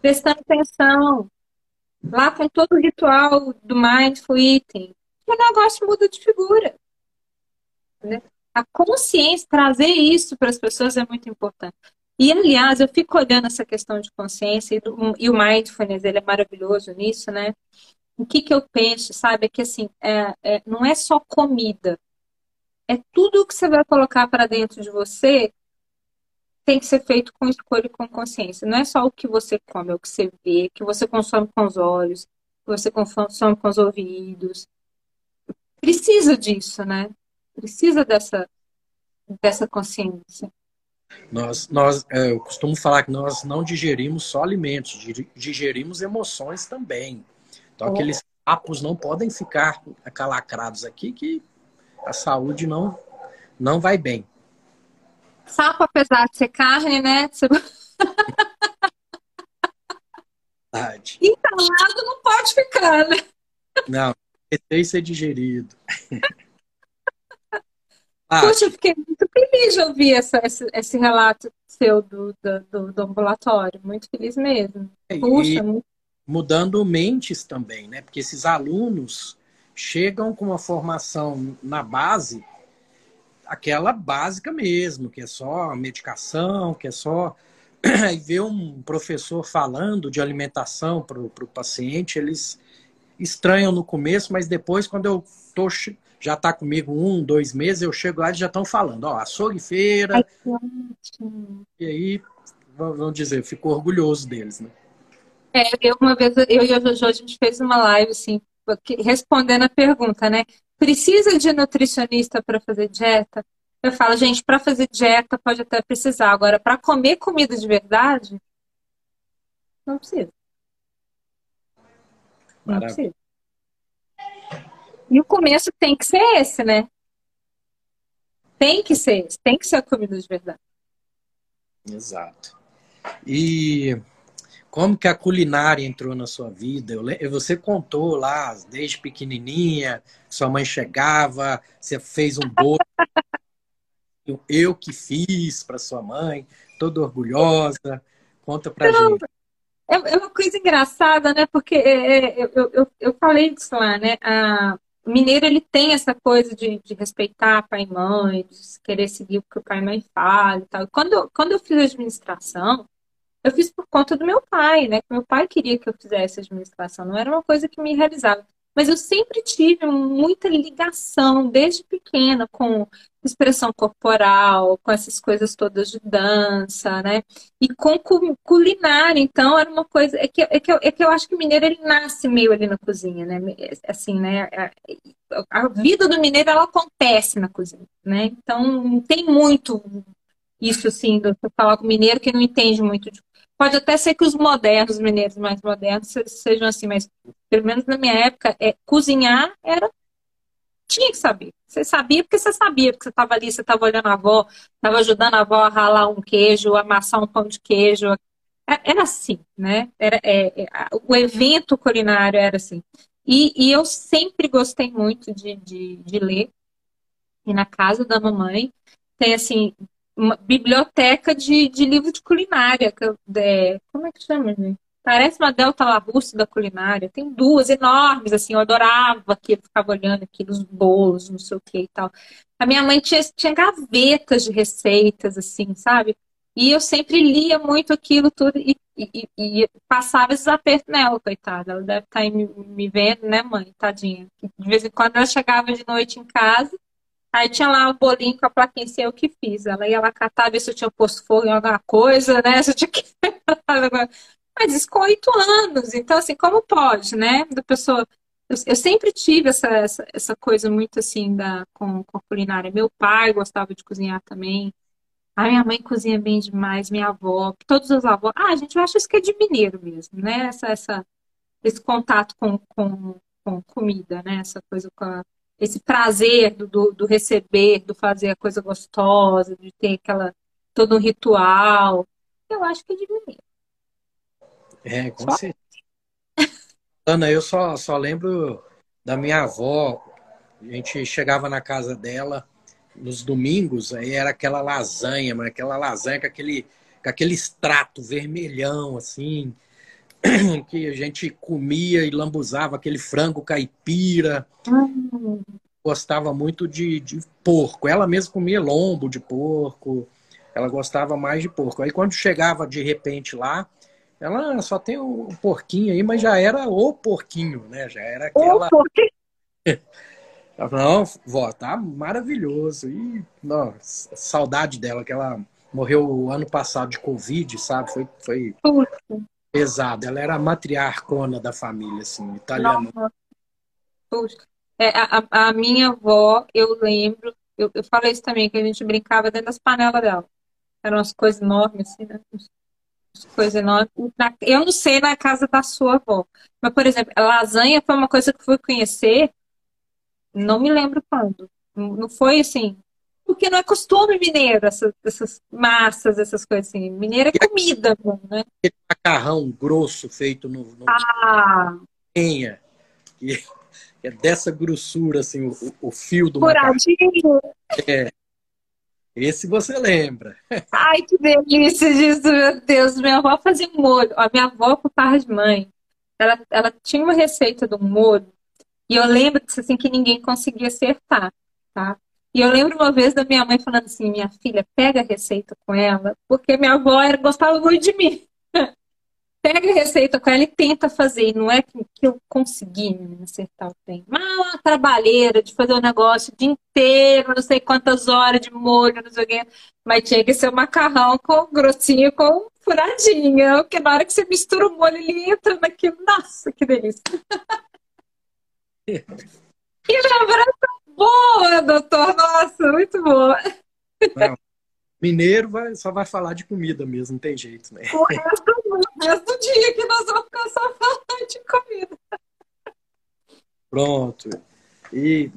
prestando atenção, lá com todo o ritual do mindful eating, o negócio muda de figura. Né? A consciência, trazer isso para as pessoas é muito importante. E, aliás, eu fico olhando essa questão de consciência e, do, e o mindfulness, ele é maravilhoso nisso, né? O que, que eu penso, sabe? É que, assim, é, é, não é só comida. É tudo que você vai colocar para dentro de você tem que ser feito com escolha e com consciência. Não é só o que você come, é o que você vê, que você consome com os olhos, que você consome com os ouvidos. Precisa disso, né? Precisa dessa, dessa consciência. Nós, nós, é, eu costumo falar que nós não digerimos só alimentos, digerimos emoções também. Então, oh. aqueles papos não podem ficar acalacrados aqui, que a saúde não, não vai bem. Sapo, apesar de ser carne, né? Verdade. Entalado não pode ficar, né? Não, é ser digerido. Ah, Puxa, eu fiquei muito feliz de ouvir essa, esse, esse relato seu do, do, do, ambulatório. Muito feliz mesmo. É, Puxa, muito... Mudando mentes também, né? Porque esses alunos chegam com uma formação na base, aquela básica mesmo, que é só medicação, que é só. E ver um professor falando de alimentação para o paciente, eles estranham no começo, mas depois, quando eu tô já está comigo um, dois meses, eu chego lá e já estão falando, ó, açougue feira. E aí, vamos dizer, eu fico orgulhoso deles, né? É, eu uma vez, eu e a Jojo, a gente fez uma live, assim, respondendo a pergunta, né? Precisa de nutricionista para fazer dieta? Eu falo, gente, para fazer dieta pode até precisar. Agora, para comer comida de verdade, não precisa. Maravilha. E o começo tem que ser esse, né? Tem que ser esse, tem que ser a comida de verdade. Exato. E como que a culinária entrou na sua vida? Você contou lá, desde pequenininha, sua mãe chegava, você fez um bolo, eu que fiz para sua mãe, toda orgulhosa. Conta pra Não, gente. É, é uma coisa engraçada, né? Porque é, é eu, eu, eu falei disso lá, né? A, o mineiro ele tem essa coisa de, de, respeitar pai e mãe, de querer seguir o que o pai e mãe falam e tal. Quando, quando eu fiz administração, eu fiz por conta do meu pai, né? Meu pai queria que eu fizesse administração, não era uma coisa que me realizava. Mas eu sempre tive muita ligação, desde pequena, com expressão corporal, com essas coisas todas de dança, né? E com culinária, então era uma coisa. É que, é que, eu, é que eu acho que o mineiro ele nasce meio ali na cozinha, né? Assim, né? A, a vida do mineiro ela acontece na cozinha, né? Então tem muito isso, assim, do falar com o mineiro que não entende muito de Pode até ser que os modernos, os mineiros mais modernos, sejam assim, mas pelo menos na minha época, é, cozinhar era. Tinha que saber. Você sabia porque você sabia, porque você estava ali, você estava olhando a avó, estava ajudando a avó a ralar um queijo, amassar um pão de queijo. É, era assim, né? Era, é, é, o evento culinário era assim. E, e eu sempre gostei muito de, de, de ler. E na casa da mamãe tem assim uma biblioteca de, de livro de culinária. É, como é que chama, gente? Parece uma Delta Larousse da culinária. Tem duas enormes, assim, eu adorava que eu ficava olhando aqui nos bolos, não sei o que e tal. A minha mãe tinha, tinha gavetas de receitas, assim, sabe? E eu sempre lia muito aquilo tudo e, e, e passava esses apertos nela, coitada. Ela deve estar tá aí me, me vendo, né, mãe? Tadinha. De vez em quando ela chegava de noite em casa, Aí tinha lá o bolinho com a plaquinha assim, eu que fiz. Ela ia lá catar, ver se eu tinha posto fogo em alguma coisa, né? Se eu tinha que... Mas isso com oito anos. Então, assim, como pode, né? Da pessoa. Eu, eu sempre tive essa, essa, essa, coisa muito assim da, com, com a culinária. Meu pai gostava de cozinhar também. A minha mãe cozinha bem demais, minha avó, todos os avós. Ah, gente acha isso que é de mineiro mesmo, né? Essa, essa, esse contato com, com, com comida, né? Essa coisa com a esse prazer do, do, do, receber, do fazer a coisa gostosa, de ter aquela todo um ritual. Eu acho que é diminuiu. É, com só? certeza. Ana, eu só, só lembro da minha avó. A gente chegava na casa dela nos domingos, aí era aquela lasanha, mas aquela lasanha com aquele, com aquele extrato vermelhão, assim, que a gente comia e lambuzava aquele frango caipira. Uhum. Gostava muito de, de porco. Ela mesma comia lombo de porco. Ela gostava mais de porco. Aí quando chegava de repente lá, ela só tem o um porquinho aí, mas já era o porquinho, né? Já era aquela. O porquinho. Ela falou, não, vó, tá maravilhoso. E, nossa, saudade dela, que ela morreu ano passado de Covid, sabe? Foi, foi, pesada. Ela era a matriarcona da família, assim, italiana. É, a, a, minha avó, eu lembro, eu, eu falei isso também, que a gente brincava dentro das panelas dela. Eram umas coisas enormes, assim, né? Coisa enorme. Eu não sei na casa da sua avó. Mas, por exemplo, a lasanha foi uma coisa que eu fui conhecer, não me lembro quando. Não foi assim, porque não é costume mineiro, essas, essas massas, essas coisas assim. Mineiro é comida, né? Aquele macarrão grosso feito no, no ah. lenha, que é dessa grossura, assim, o, o fio do Furadinho. macarrão. É. Esse você lembra. Ai, que delícia disso, meu Deus. Minha avó fazia um molho. A minha avó, por parte de mãe, ela, ela tinha uma receita do molho e eu lembro assim, que ninguém conseguia acertar, tá? E eu lembro uma vez da minha mãe falando assim: minha filha, pega a receita com ela, porque minha avó era, gostava muito de mim. Pega a receita com ela e tenta fazer. Não é que, eu consegui acertar o tempo. Mas é uma trabalheira de fazer o um negócio o dia inteiro, não sei quantas horas de molho, não sei o quê. Mas tinha que ser o um macarrão com grossinho com furadinha. Porque na hora que você mistura o molho, ele entra naquilo. Nossa, que delícia! que lembrança boa, doutor! Nossa, muito boa. Não. Mineiro vai, só vai falar de comida mesmo, não tem jeito, né? O resto, o resto do dia que nós vamos ficar só falando de comida. Pronto. E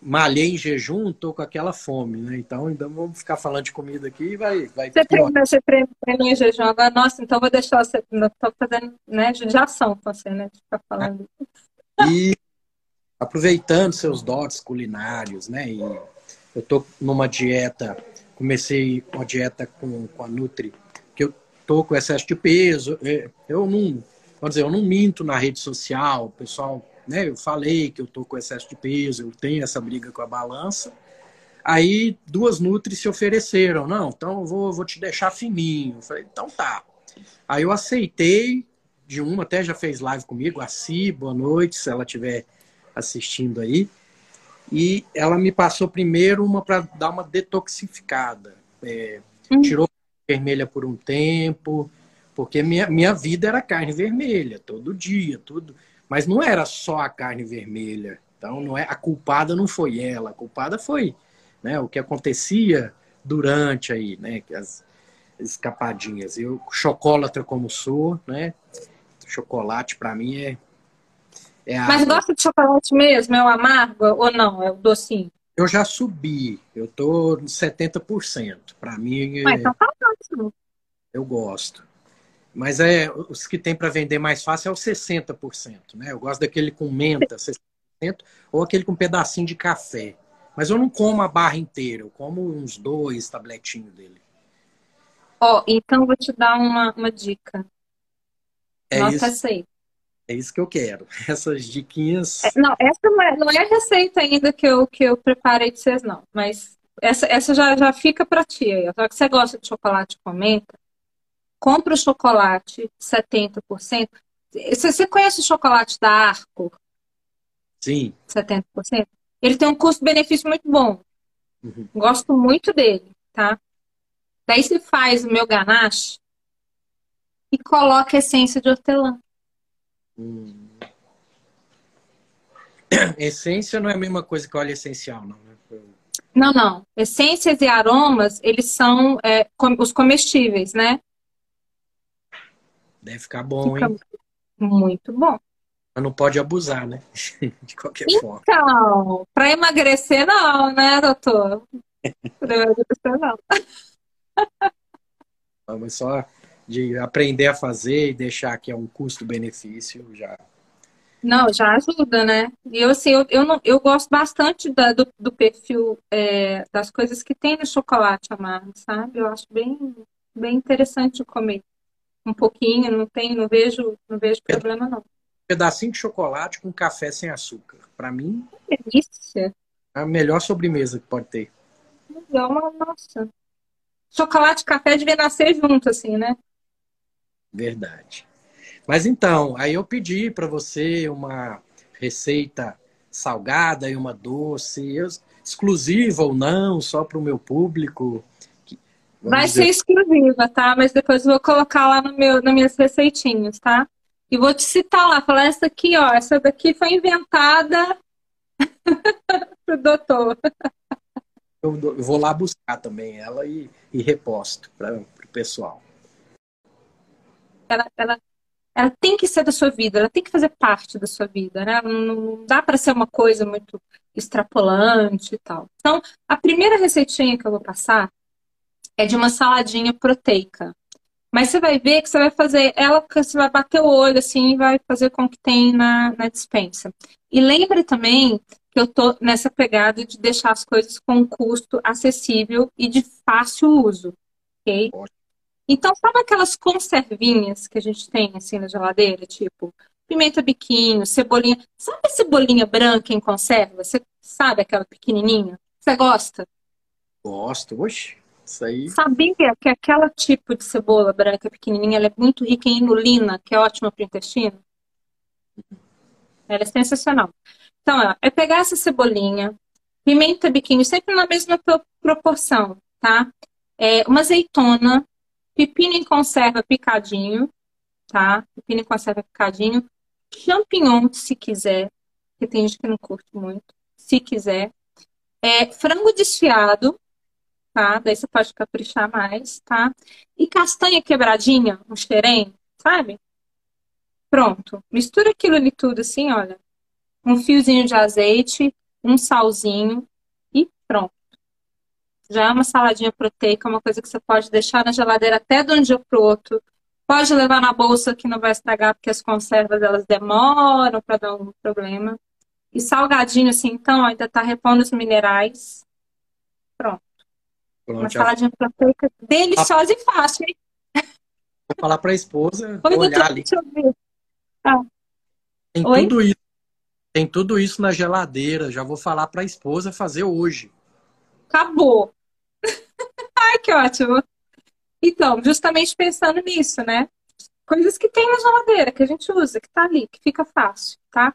malhei em jejum, tô com aquela fome, né? Então ainda vamos ficar falando de comida aqui e vai, vai. Você treinou, você treinou em jejum agora, nossa, então vou deixar você. Tô fazendo né, judiação com você, né? De ficar falando. E aproveitando seus dotes culinários, né? E eu tô numa dieta, comecei uma dieta com, com a Nutri, que eu tô com excesso de peso. É, eu não, vamos dizer, eu não minto na rede social, pessoal né? Eu falei que eu tô com excesso de peso, eu tenho essa briga com a balança. Aí duas nutris se ofereceram, não, então eu vou, vou te deixar fininho. Eu falei, então tá. Aí eu aceitei de uma, até já fez live comigo, a Si, boa noite, se ela estiver assistindo aí. E ela me passou primeiro uma para dar uma detoxificada. É, hum. Tirou vermelha por um tempo, porque minha, minha vida era carne vermelha, todo dia, tudo. Mas não era só a carne vermelha. Então, não é a culpada não foi ela, a culpada foi né, o que acontecia durante aí, né, as escapadinhas. Eu, chocolate como sou, né? Chocolate para mim é, é Mas gosta de chocolate mesmo? É o amargo ou não? É o docinho? Eu já subi, eu tô 70%. Para mim. Mas então tá ótimo. Eu gosto. Mas é os que tem para vender mais fácil é o 60%, né? Eu gosto daquele com menta, 60%, ou aquele com um pedacinho de café. Mas eu não como a barra inteira, eu como uns dois tabletinhos dele. Ó, oh, então vou te dar uma, uma dica. É Nossa isso, receita. É isso que eu quero. Essas diquinhas. É, não, essa não é, não é a receita ainda que eu, que eu preparei de vocês, não. Mas essa, essa já, já fica para ti aí. Só que você gosta de chocolate com menta, compra o chocolate 70%. Você conhece o chocolate da Arco? Sim. 70%? Ele tem um custo-benefício muito bom. Uhum. Gosto muito dele, tá? Daí você faz o meu ganache e coloca essência de hortelã. Hum. Essência não é a mesma coisa que óleo essencial, não, né? Não, não. Essências e aromas, eles são é, os comestíveis, né? Deve ficar bom, Fica hein? Muito bom. Mas não pode abusar, né? De qualquer então, forma. Então, para emagrecer, não, né, doutor? Para emagrecer, não. Mas só de aprender a fazer e deixar que é um custo-benefício já. Não, já ajuda, né? E eu, assim, eu, eu, não, eu gosto bastante da, do, do perfil é, das coisas que tem no chocolate amargo, sabe? Eu acho bem, bem interessante comer um pouquinho, não tem, não vejo, não vejo problema não. pedacinho de chocolate com café sem açúcar. Para mim, que delícia. É a melhor sobremesa que pode ter. Legal, nossa. Chocolate e café devia nascer junto assim, né? Verdade. Mas então, aí eu pedi para você uma receita salgada e uma doce, exclusiva ou não, só para o meu público. Vai dizer... ser exclusiva, tá? Mas depois eu vou colocar lá no meu, nas minhas receitinhas, tá? E vou te citar lá, falar essa aqui, ó, essa daqui foi inventada pro doutor. Eu vou lá buscar também ela e, e reposto para o pessoal. Ela, ela, ela tem que ser da sua vida, ela tem que fazer parte da sua vida, né? Não dá para ser uma coisa muito extrapolante e tal. Então, a primeira receitinha que eu vou passar é de uma saladinha proteica. Mas você vai ver que você vai fazer ela, você vai bater o olho assim e vai fazer com que tem na, na dispensa. E lembre também que eu tô nessa pegada de deixar as coisas com custo acessível e de fácil uso, ok? Então, sabe aquelas conservinhas que a gente tem assim na geladeira, tipo pimenta biquinho, cebolinha. Sabe a cebolinha branca em conserva? Você sabe aquela pequenininha? Você gosta? Gosto, oxe. Isso aí. Sabia que aquela tipo de cebola branca pequenininha ela é muito rica em inulina, que é ótima para o intestino? Ela é sensacional. Então, ó, é pegar essa cebolinha, pimenta biquinho, sempre na mesma proporção, tá? É, uma azeitona, pepino em conserva picadinho, tá? Pepino em conserva picadinho, champignon, se quiser, porque tem gente que não curte muito, se quiser. É, frango desfiado, tá? Daí você pode caprichar mais, tá? E castanha quebradinha, um xerém, sabe? Pronto. Mistura aquilo ali tudo assim, olha. Um fiozinho de azeite, um salzinho e pronto. Já é uma saladinha proteica, uma coisa que você pode deixar na geladeira até de um dia para outro. Pode levar na bolsa que não vai estragar, porque as conservas elas demoram para dar um problema. E salgadinho, assim, então, ainda tá repondo os minerais. Pronto. Pronto uma já... saladinha proteica deliciosa ah. e fácil, hein? Vou falar para a esposa. Oi, olhar doutor, ali. deixa eu ver. Ah. Tem Oi? tudo isso. Tem tudo isso na geladeira. Já vou falar para a esposa fazer hoje. Acabou. Ai, que ótimo. Então, justamente pensando nisso, né? Coisas que tem na geladeira, que a gente usa, que tá ali, que fica fácil, tá?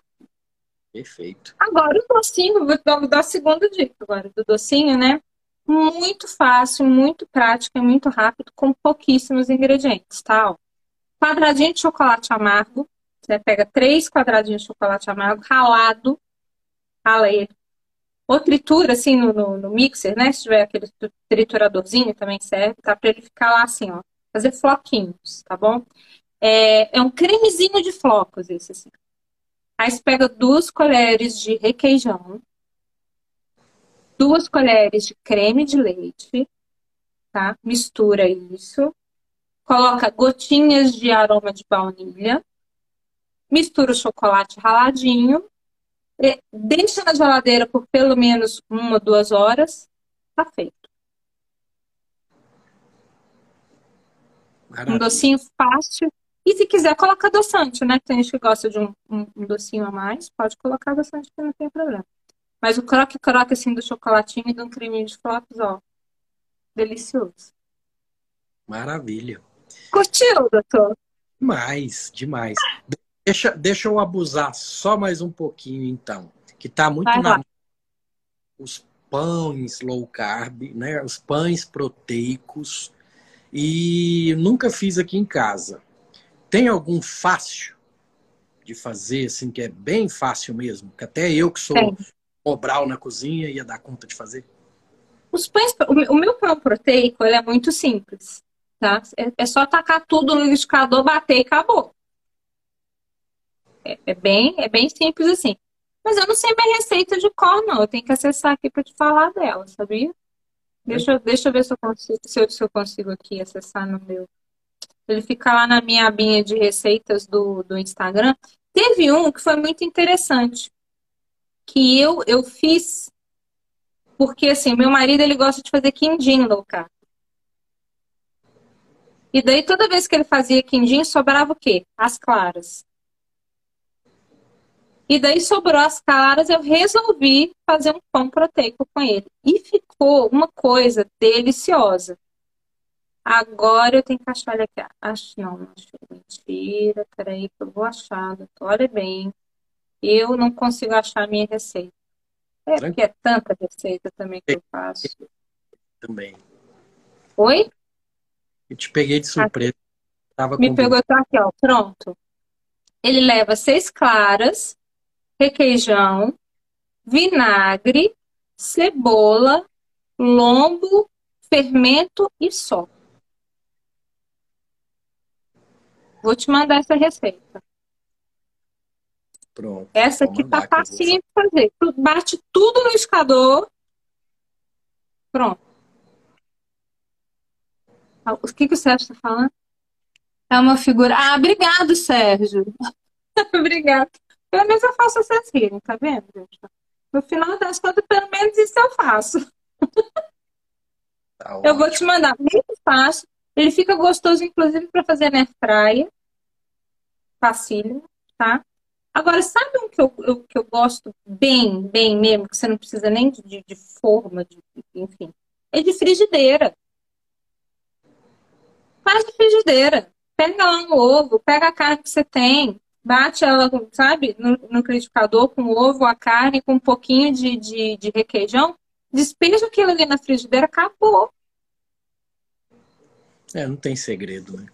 Perfeito. Agora o docinho, vou dar, vou dar a segunda dica agora do docinho, né? Muito fácil, muito prático e muito rápido, com pouquíssimos ingredientes, tá? Quadradinho de chocolate amargo. Você pega três quadradinhos de chocolate amargo, ralado, rala ele ou tritura assim no, no, no, mixer, né? Se tiver aquele trituradorzinho também serve, tá? Pra ele ficar lá assim, ó. Fazer floquinhos, tá bom? É, é um cremezinho de flocos esse assim. Aí você pega duas colheres de requeijão, duas colheres de creme de leite, tá? Mistura isso. Coloca gotinhas de aroma de baunilha. Mistura o chocolate raladinho deixa na geladeira por pelo menos uma, duas horas, tá feito. Maravilha. Um docinho fácil. E se quiser, coloca adoçante, né? Tem gente que gosta de um, um, um docinho a mais, pode colocar adoçante que não tem problema. Mas o croque-croque, assim, do chocolatinho e um creminho de flocos, ó. Delicioso. Maravilha. Curtiu, doutor? Demais, demais. Deixa, deixa eu abusar só mais um pouquinho, então. Que está muito Vai na. Lá. Os pães low carb, né? Os pães proteicos. E nunca fiz aqui em casa. Tem algum fácil de fazer, assim, que é bem fácil mesmo? Que até eu que sou obral na cozinha ia dar conta de fazer? Os pães, o meu pão proteico ele é muito simples, tá? É, é só tacar tudo no liquidificador, bater e acabou. É, é, bem, é bem simples assim. Mas eu não sei minha receita de cor, não. Eu tenho que acessar aqui para te falar dela, sabia? Deixa, deixa eu ver se eu, consigo, se, eu, se eu consigo aqui acessar no meu. Ele fica lá na minha abinha de receitas do, do Instagram. Teve um que foi muito interessante. Que eu, eu fiz porque, assim, meu marido ele gosta de fazer quindim low carb. E daí, toda vez que ele fazia quindim, sobrava o quê? As claras. E daí sobrou as caras, eu resolvi fazer um pão proteico com ele. E ficou uma coisa deliciosa. Agora eu tenho que achar ele aqui. Acho, não, não achei. Mentira, peraí que eu vou achar. Olha bem. Eu não consigo achar a minha receita. É porque é tanta receita também que eu faço. Também. Oi? Eu te peguei de surpresa. Tava Me pegou, tá aqui, ó. Pronto. Ele leva seis claras, requeijão, vinagre, cebola, lombo, fermento e só. Vou te mandar essa receita. Pronto. Essa aqui tá facinho de fazer. Tu bate tudo no escador. Pronto. Ah, o que, que o Sérgio está falando? É uma figura. Ah, obrigado, Sérgio. obrigado. Pelo menos eu faço vocês rirem, tá vendo, gente? No final das contas, pelo menos isso eu faço. Tá eu vou te mandar muito fácil. Ele fica gostoso, inclusive, para fazer na praia. Facílimo, tá? Agora, sabe um que eu, eu, que eu gosto bem, bem mesmo, que você não precisa nem de, de forma, de, enfim, é de frigideira. Faz de frigideira. Pega lá um ovo, pega a carne que você tem, bate ela, sabe, no, no liquidificador com ovo, a carne, com um pouquinho de, de, de requeijão, despeja aquilo ali na frigideira, acabou. É, não tem segredo, né?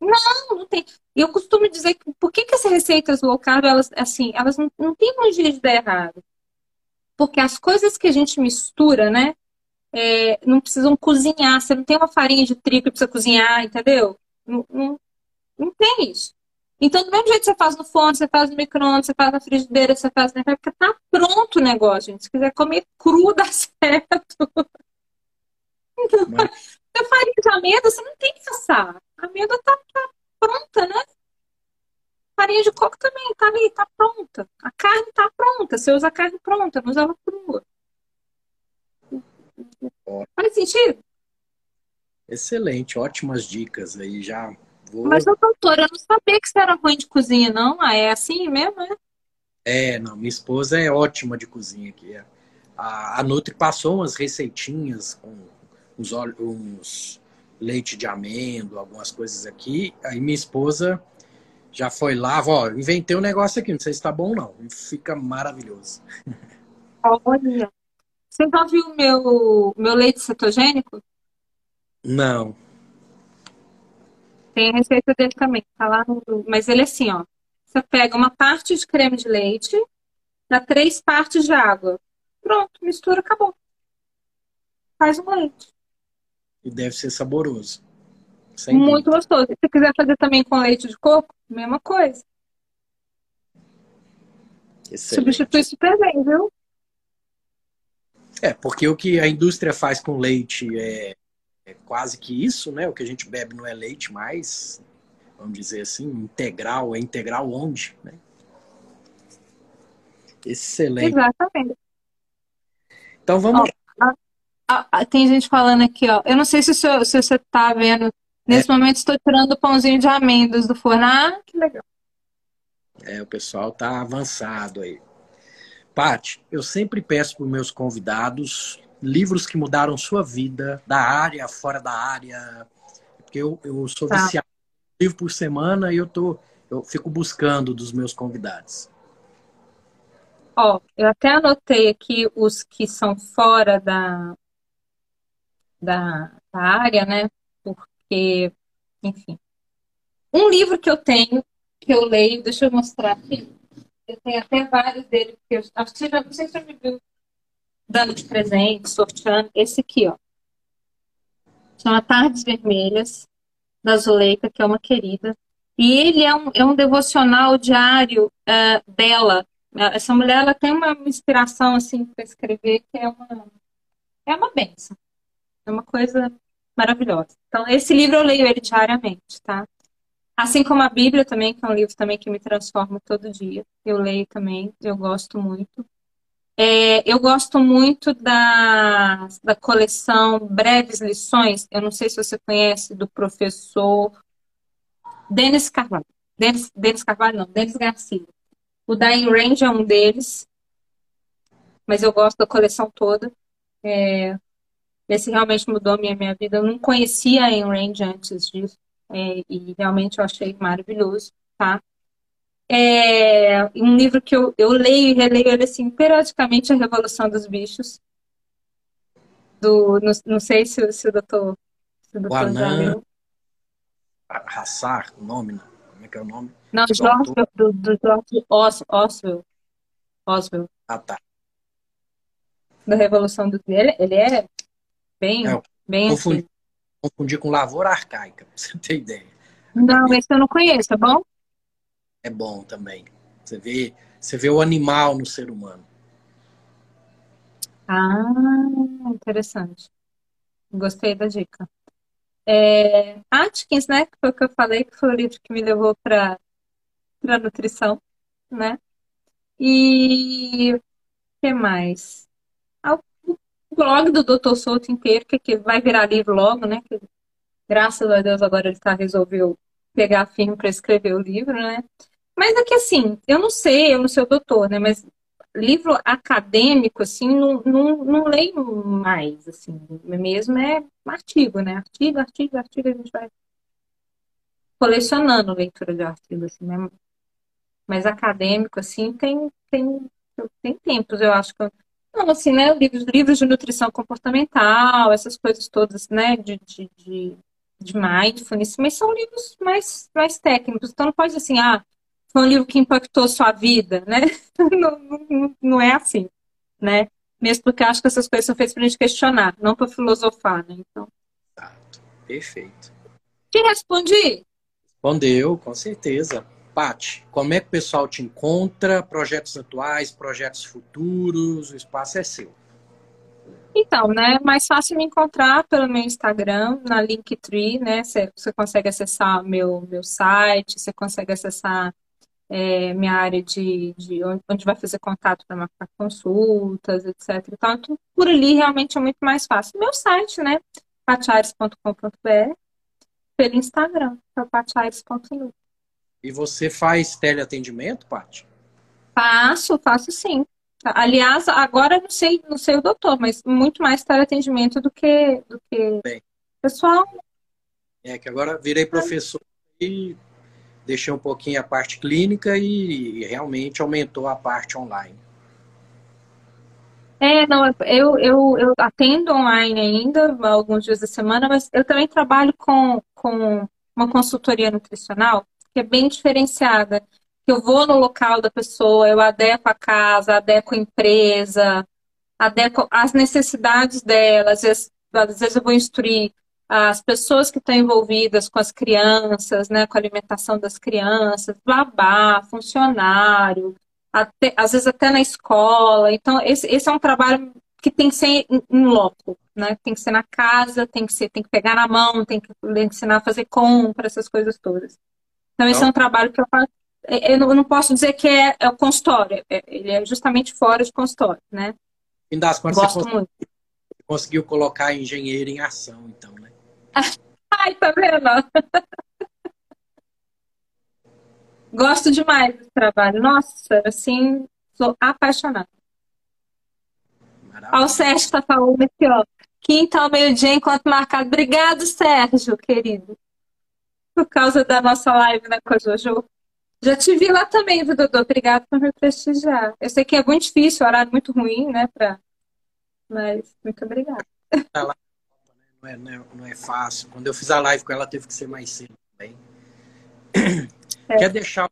Não, não tem. Eu costumo dizer que por que, que essas receitas low carb, elas, assim, elas não, não têm um jeito de dar errado. Porque as coisas que a gente mistura, né, é, não precisam cozinhar. Você não tem uma farinha de trigo que precisa cozinhar, entendeu? Não, não, não tem isso. Então, do mesmo jeito que você faz no forno, você faz no micro-ondas, você faz na frigideira, você faz na porque tá pronto o negócio, gente. Se quiser comer cru, dá certo. Então, Mas... a farinha de amêndoa, você não tem que assar. A amêndoa tá, tá pronta, né? farinha de coco também tá ali, tá pronta. A carne tá pronta. Você usa a carne pronta, não usa ela crua. Faz sentido? Excelente, ótimas dicas aí já. Vou... Mas, doutora, eu não sabia que você era ruim de cozinha, não. Ah, é assim mesmo, é? É, não, minha esposa é ótima de cozinha aqui. A, a Nutri passou umas receitinhas com uns, uns leite de amêndoa, algumas coisas aqui. Aí minha esposa já foi lá, ó, inventei um negócio aqui, não sei se tá bom ou não. Fica maravilhoso. Olha. Você já viu o meu, meu leite cetogênico? Não. Tem a receita dele também, tá lá no. Mas ele é assim, ó. Você pega uma parte de creme de leite, dá três partes de água. Pronto, mistura, acabou. Faz um leite. E deve ser saboroso. Sem Muito dúvida. gostoso. Se você quiser fazer também com leite de coco, mesma coisa. Excelente. Substitui super bem, viu? É, porque o que a indústria faz com leite é, é, quase que isso, né? O que a gente bebe não é leite mais, vamos dizer assim, integral. É integral onde, né? Excelente. Exatamente. Então vamos. Ó, a, a, tem gente falando aqui, ó. Eu não sei se, se você está vendo Nesse é. momento estou tirando o pãozinho de amêndoas do forno. Ah, que legal. É, o pessoal tá avançado aí. Pati, eu sempre peço para os meus convidados livros que mudaram sua vida, da área, fora da área. Porque eu, eu sou tá. viciado em livro por semana e eu, tô, eu fico buscando dos meus convidados. Ó, eu até anotei aqui os que são fora da, da, da área, né? porque, enfim. Um livro que eu tenho, que eu leio, deixa eu mostrar aqui. Eu tenho até vários dele, porque eu acho que você já, não sei se você me viu dando de presente, sorteando. Esse aqui, ó. Chama Tardes Vermelhas, da Zuleika, que é uma querida. E ele é um, é um devocional diário uh, dela. Essa mulher ela tem uma inspiração assim para escrever que é uma é uma benção. É uma coisa maravilhosa. Então, esse livro eu leio ele diariamente, tá? Assim como a Bíblia também, que é um livro também que me transforma todo dia. Eu leio também, eu gosto muito. É, eu gosto muito da, da coleção Breves Lições. Eu não sei se você conhece, do professor Denis Carvalho. Denis, Denis Carvalho, não, Denis Garcia. O Dying Range é um deles, mas eu gosto da coleção toda. É, esse realmente mudou a minha, minha vida. Eu não conhecia a Ayn Rand antes disso. É, e realmente eu achei maravilhoso, tá? É um livro que eu, eu leio e releio ele assim, periodicamente, A Revolução dos Bichos. Do, não, não sei se, se o doutor, se o doutor o Anan Hassar, o nome, não. como é que é o nome? Não, George, do, do George Os, Oswell. Oswell. Ah, tá. Da Revolução dos Bichos. Ele, ele é Bem, é, bem confundi, assim. confundi com lavoura arcaica, pra você ter ideia. Não, esse eu não conheço, é bom? É bom também. Você vê, você vê o animal no ser humano. Ah, interessante. Gostei da dica. É, Atkins, né? Que foi o que eu falei, que foi o livro que me levou para a nutrição, né? E o que mais? blog do Dr. Souto inteiro, que, que vai virar livro logo, né? Que, graças a Deus agora ele tá, resolveu pegar firme para escrever o livro, né? Mas é que assim, eu não sei, eu não sou doutor, né? Mas livro acadêmico, assim, não, não, não leio mais, assim, mesmo é artigo, né? Artigo, artigo, artigo, a gente vai colecionando leitura de artigo, assim, né? Mas acadêmico, assim, tem, tem, tem tempos, eu acho que eu não, assim, né? Livros, livros de nutrição comportamental, essas coisas todas, né? De, de, de, de mindfulness, mas são livros mais, mais técnicos. Então não pode assim, ah, foi um livro que impactou sua vida, né? Não, não, não é assim, né? Mesmo porque acho que essas coisas são feitas para a gente questionar, não para filosofar, né? Então. Exato. Perfeito. Te respondi? Respondeu, com certeza. Pati, como é que o pessoal te encontra? Projetos atuais, projetos futuros, o espaço é seu. Então, né, mais fácil me encontrar pelo meu Instagram, na Linktree, né, você, você consegue acessar meu, meu site, você consegue acessar é, minha área de, de onde vai fazer contato para marcar consultas, etc. Então, por ali realmente é muito mais fácil. Meu site, né, patiares.com.br, pelo Instagram, que é patiares.nu. E você faz teleatendimento, Paty? Faço, faço sim. Aliás, agora não sei, não sei o doutor, mas muito mais teleatendimento do que, do que Bem, pessoal. É que agora virei professor e deixei um pouquinho a parte clínica e realmente aumentou a parte online. É, não, eu, eu, eu atendo online ainda, alguns dias da semana, mas eu também trabalho com, com uma consultoria nutricional que é bem diferenciada eu vou no local da pessoa, eu adequo a casa, adequo a empresa, adequo as necessidades dela. Às vezes, às vezes eu vou instruir as pessoas que estão envolvidas com as crianças, né, com a alimentação das crianças, babá, funcionário, até, às vezes até na escola. Então, esse, esse é um trabalho que tem que ser em loco, né? Tem que ser na casa, tem que ser, tem que pegar na mão, tem que ensinar a fazer compra, essas coisas todas. Então, esse então, é um trabalho que eu faço é, eu não posso dizer que é, é o consultório, é, ele é justamente fora de consultório, né? Das contas, Gosto você muito. conseguiu colocar engenheiro em ação, então, né? Ai, tá vendo? Gosto demais do trabalho. Nossa, assim, sou apaixonada. Olha o Sérgio tá falando aqui, ó. Quinta ao meio-dia, enquanto marcado. Obrigado, Sérgio, querido. Por causa da nossa live, né, com a Jojo. Já te vi lá também, viu, Dodô? Obrigado por me prestigiar. Eu sei que é muito difícil, horário muito ruim, né? Pra... Mas muito obrigada. Tá é, não, é, não é fácil. Quando eu fiz a live com ela, teve que ser mais cedo também. É. Quer deixar um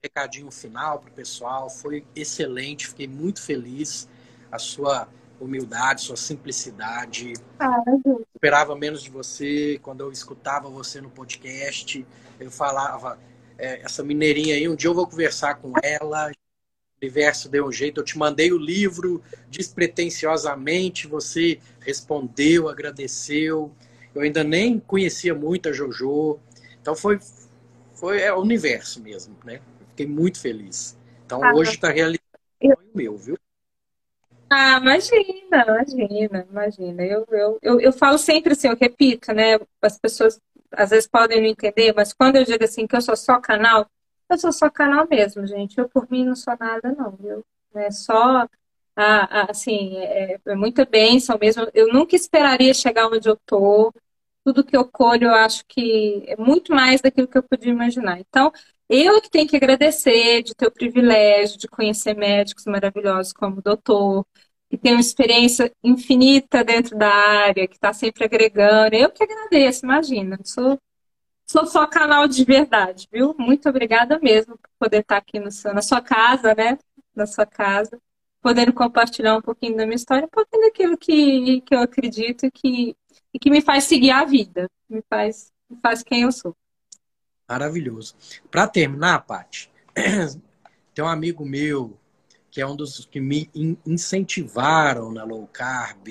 recadinho final para o pessoal? Foi excelente, fiquei muito feliz. A sua humildade, sua simplicidade. Ah, eu esperava menos de você. Quando eu escutava você no podcast, eu falava é, essa mineirinha aí, um dia eu vou conversar com ela. O universo deu um jeito. Eu te mandei o livro despretensiosamente, você respondeu, agradeceu. Eu ainda nem conhecia muito a JoJo. Então foi, foi é, o universo mesmo, né? Fiquei muito feliz. Então ah, hoje está realizando o meu, viu? Ah, imagina, imagina, imagina. Eu, eu, eu, eu falo sempre assim, eu repito, né? As pessoas às vezes podem não entender, mas quando eu digo assim que eu sou só canal, eu sou só canal mesmo, gente. Eu por mim não sou nada, não, viu? É só assim, é, é muita bênção mesmo. Eu nunca esperaria chegar onde eu tô. Tudo que eu colho, eu acho que é muito mais daquilo que eu podia imaginar. Então, eu que tenho que agradecer de ter o privilégio de conhecer médicos maravilhosos como o doutor, que tem uma experiência infinita dentro da área, que está sempre agregando. Eu que agradeço, imagina. Sou, sou só canal de verdade, viu? Muito obrigada mesmo por poder estar aqui no seu, na sua casa, né? Na sua casa, podendo compartilhar um pouquinho da minha história, um pouquinho daquilo que, que eu acredito que, e que me faz seguir a vida, me faz, me faz quem eu sou. Maravilhoso. Para terminar, Paty, tem um amigo meu que é um dos que me incentivaram na low carb.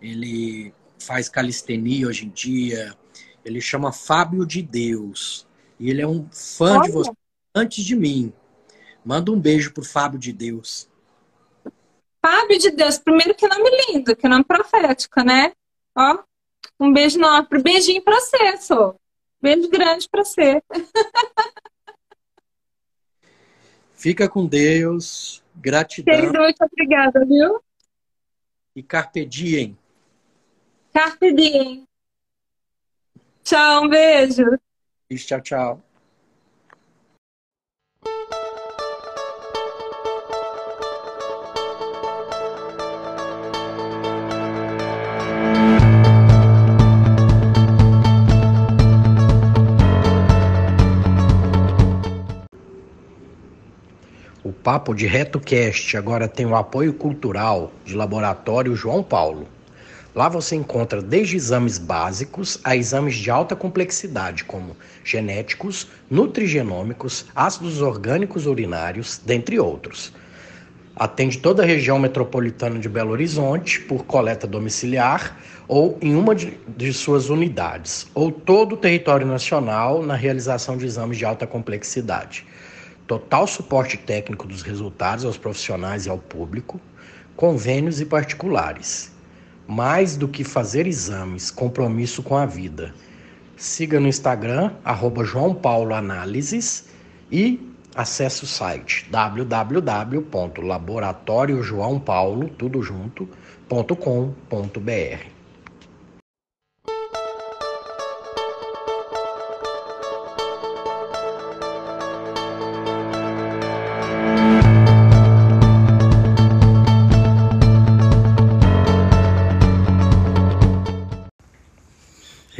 Ele faz calistenia hoje em dia. Ele chama Fábio de Deus. E ele é um fã Olha. de você antes de mim. Manda um beijo pro Fábio de Deus. Fábio de Deus, primeiro que nome lindo, que nome profético, né? Ó, um beijo não, beijinho pra você, sou. Beijo grande pra você. Fica com Deus. Gratidão. Querido, muito obrigada, viu? E carpe diem. Carpe diem. Tchau, um beijo. Tchau, tchau. Papo de RetoCast agora tem o apoio cultural de Laboratório João Paulo. Lá você encontra desde exames básicos a exames de alta complexidade, como genéticos, nutrigenômicos, ácidos orgânicos urinários, dentre outros. Atende toda a região metropolitana de Belo Horizonte por coleta domiciliar ou em uma de, de suas unidades, ou todo o território nacional na realização de exames de alta complexidade. Total suporte técnico dos resultados aos profissionais e ao público, convênios e particulares mais do que fazer exames, compromisso com a vida. Siga no Instagram, arroba João Paulo Análises e acesse o site www.laboratoriojoaopaulo, tudo junto.com.br.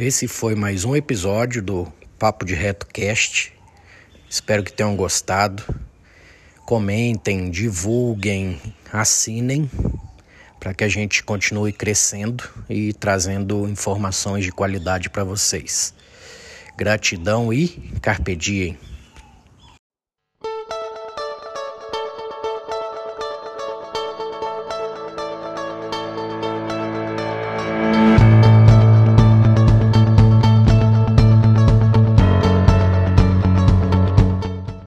Esse foi mais um episódio do Papo de Reto Cast. Espero que tenham gostado. Comentem, divulguem, assinem para que a gente continue crescendo e trazendo informações de qualidade para vocês. Gratidão e carpe diem.